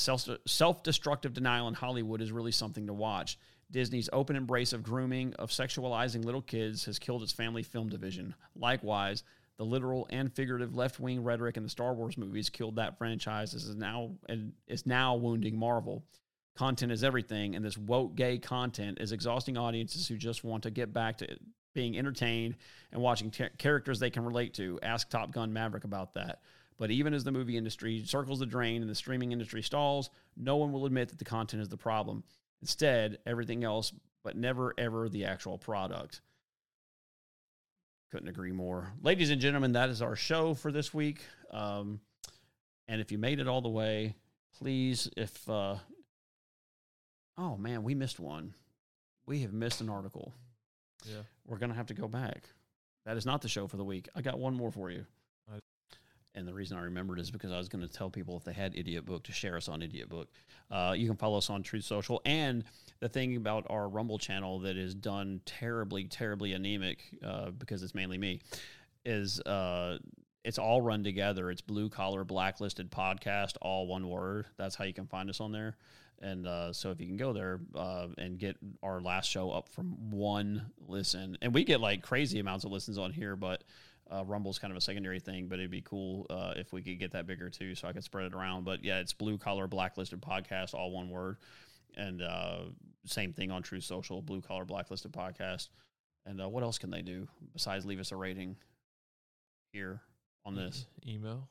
Speaker 2: self destructive denial in Hollywood is really something to watch. Disney's open embrace of grooming, of sexualizing little kids, has killed its family film division. Likewise, the literal and figurative left wing rhetoric in the Star Wars movies killed that franchise. This is now and is now wounding Marvel. Content is everything, and this woke gay content is exhausting audiences who just want to get back to being entertained and watching cha- characters they can relate to. Ask Top Gun Maverick about that. But even as the movie industry circles the drain and the streaming industry stalls, no one will admit that the content is the problem. Instead, everything else, but never ever the actual product. Couldn't agree more. Ladies and gentlemen, that is our show for this week. Um, and if you made it all the way, please, if, uh, oh man, we missed one. We have missed an article.
Speaker 3: Yeah.
Speaker 2: We're going to have to go back. That is not the show for the week. I got one more for you. And the reason I remembered is because I was going to tell people if they had Idiot Book to share us on Idiot Book. Uh, you can follow us on Truth Social. And the thing about our Rumble channel that is done terribly, terribly anemic uh, because it's mainly me is uh, it's all run together. It's blue collar blacklisted podcast, all one word. That's how you can find us on there. And uh, so if you can go there uh, and get our last show up from one listen, and we get like crazy amounts of listens on here, but uh, Rumble's kind of a secondary thing. But it'd be cool uh, if we could get that bigger too, so I could spread it around. But yeah, it's blue collar blacklisted podcast, all one word. And uh, same thing on Truth Social, blue collar blacklisted podcast. And uh, what else can they do besides leave us a rating here on this?
Speaker 3: Email.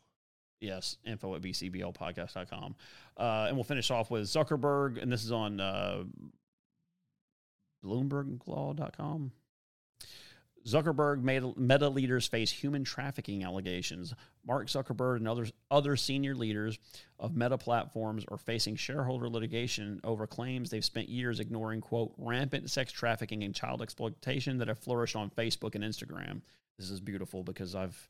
Speaker 2: Yes, info at bcblpodcast.com. Uh, and we'll finish off with Zuckerberg, and this is on uh, BloombergLaw.com. Zuckerberg meta, meta leaders face human trafficking allegations. Mark Zuckerberg and others, other senior leaders of meta platforms are facing shareholder litigation over claims they've spent years ignoring, quote, rampant sex trafficking and child exploitation that have flourished on Facebook and Instagram. This is beautiful because I've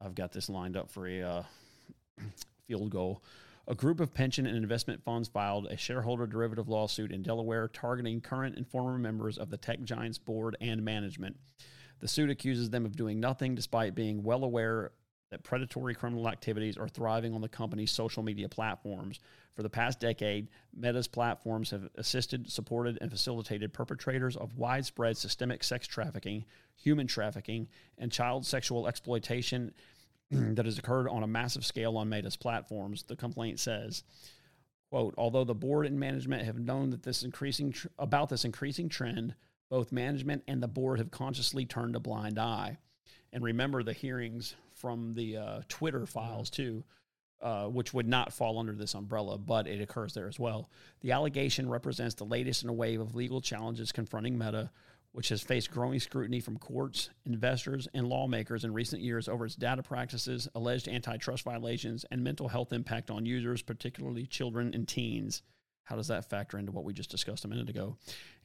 Speaker 2: I've got this lined up for a uh, field goal. A group of pension and investment funds filed a shareholder derivative lawsuit in Delaware targeting current and former members of the tech giant's board and management. The suit accuses them of doing nothing despite being well aware that predatory criminal activities are thriving on the company's social media platforms. For the past decade, Meta's platforms have assisted, supported, and facilitated perpetrators of widespread systemic sex trafficking, human trafficking, and child sexual exploitation that has occurred on a massive scale on Meta's platforms, the complaint says. Quote, although the board and management have known that this increasing tr- about this increasing trend, both management and the board have consciously turned a blind eye. And remember the hearings from the uh, Twitter files too, uh, which would not fall under this umbrella, but it occurs there as well. The allegation represents the latest in a wave of legal challenges confronting Meta, which has faced growing scrutiny from courts, investors, and lawmakers in recent years over its data practices, alleged antitrust violations, and mental health impact on users, particularly children and teens. How does that factor into what we just discussed a minute ago?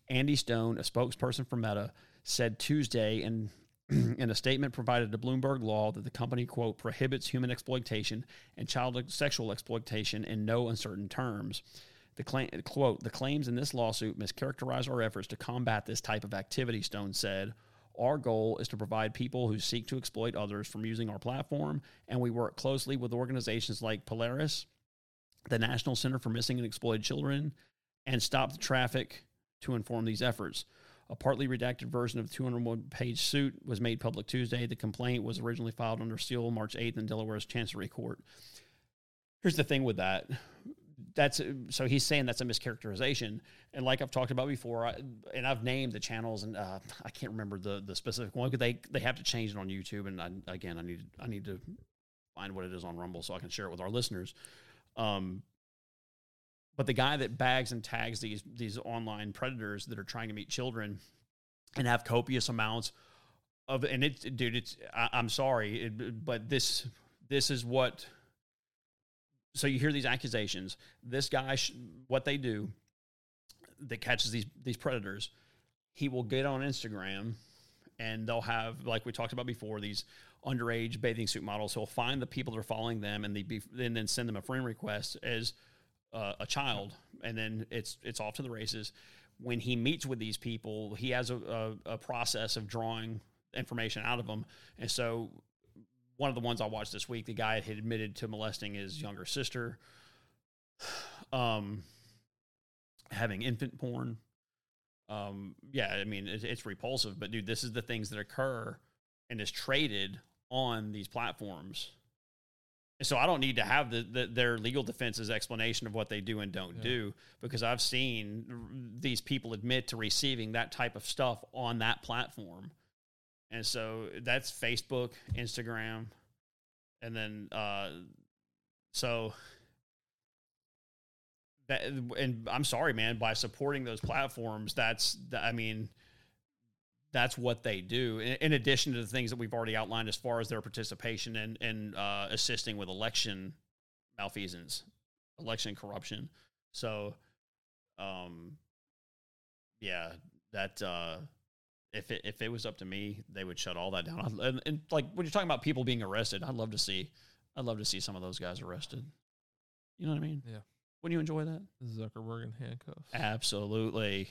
Speaker 2: Andy Stone, a spokesperson for Meta, said Tuesday in in a statement provided to Bloomberg Law that the company, quote, prohibits human exploitation and child sexual exploitation in no uncertain terms. The claim, quote, the claims in this lawsuit mischaracterize our efforts to combat this type of activity, Stone said. Our goal is to provide people who seek to exploit others from using our platform, and we work closely with organizations like Polaris, the National Center for Missing and Exploited Children, and Stop the Traffic to inform these efforts. A partly redacted version of the 201 page suit was made public Tuesday. The complaint was originally filed under seal March 8th in Delaware's Chancery Court. Here's the thing with that. That's so he's saying that's a mischaracterization, and like I've talked about before, I, and I've named the channels, and uh, I can't remember the the specific one because they they have to change it on YouTube, and I, again, I need I need to find what it is on Rumble so I can share it with our listeners. Um, but the guy that bags and tags these these online predators that are trying to meet children and have copious amounts of and it dude it's I, i'm sorry it, but this this is what so you hear these accusations. This guy sh- what they do that catches these these predators he will get on instagram and they'll have like we talked about before these underage bathing suit models. He'll find the people that are following them and they be, and then send them a friend request as uh, a child, and then it's it's off to the races. When he meets with these people, he has a, a, a process of drawing information out of them, and so one of the ones I watched this week, the guy had admitted to molesting his younger sister, um, having infant porn. Um, yeah, I mean it, it's repulsive, but dude, this is the things that occur and is traded on these platforms. So I don't need to have the, the, their legal defense's explanation of what they do and don't
Speaker 3: Yeah.
Speaker 2: do because I've seen these people admit to receiving that type of stuff on that platform. And so that's Facebook, Instagram, and then uh, so that and I'm sorry, man, by supporting those platforms, that's I mean, that's what they do. In, addition to the things that we've already outlined as far as their participation in in uh, assisting with election malfeasance, election corruption. So, um, yeah, that uh, if it if it was up to me, they would shut all that down. And, and like when you're talking about people being arrested, I'd love to see, I'd love to see some of those guys arrested. You know what I mean?
Speaker 3: Yeah.
Speaker 2: Wouldn't you enjoy that?
Speaker 3: Zuckerberg in handcuffs.
Speaker 2: Absolutely.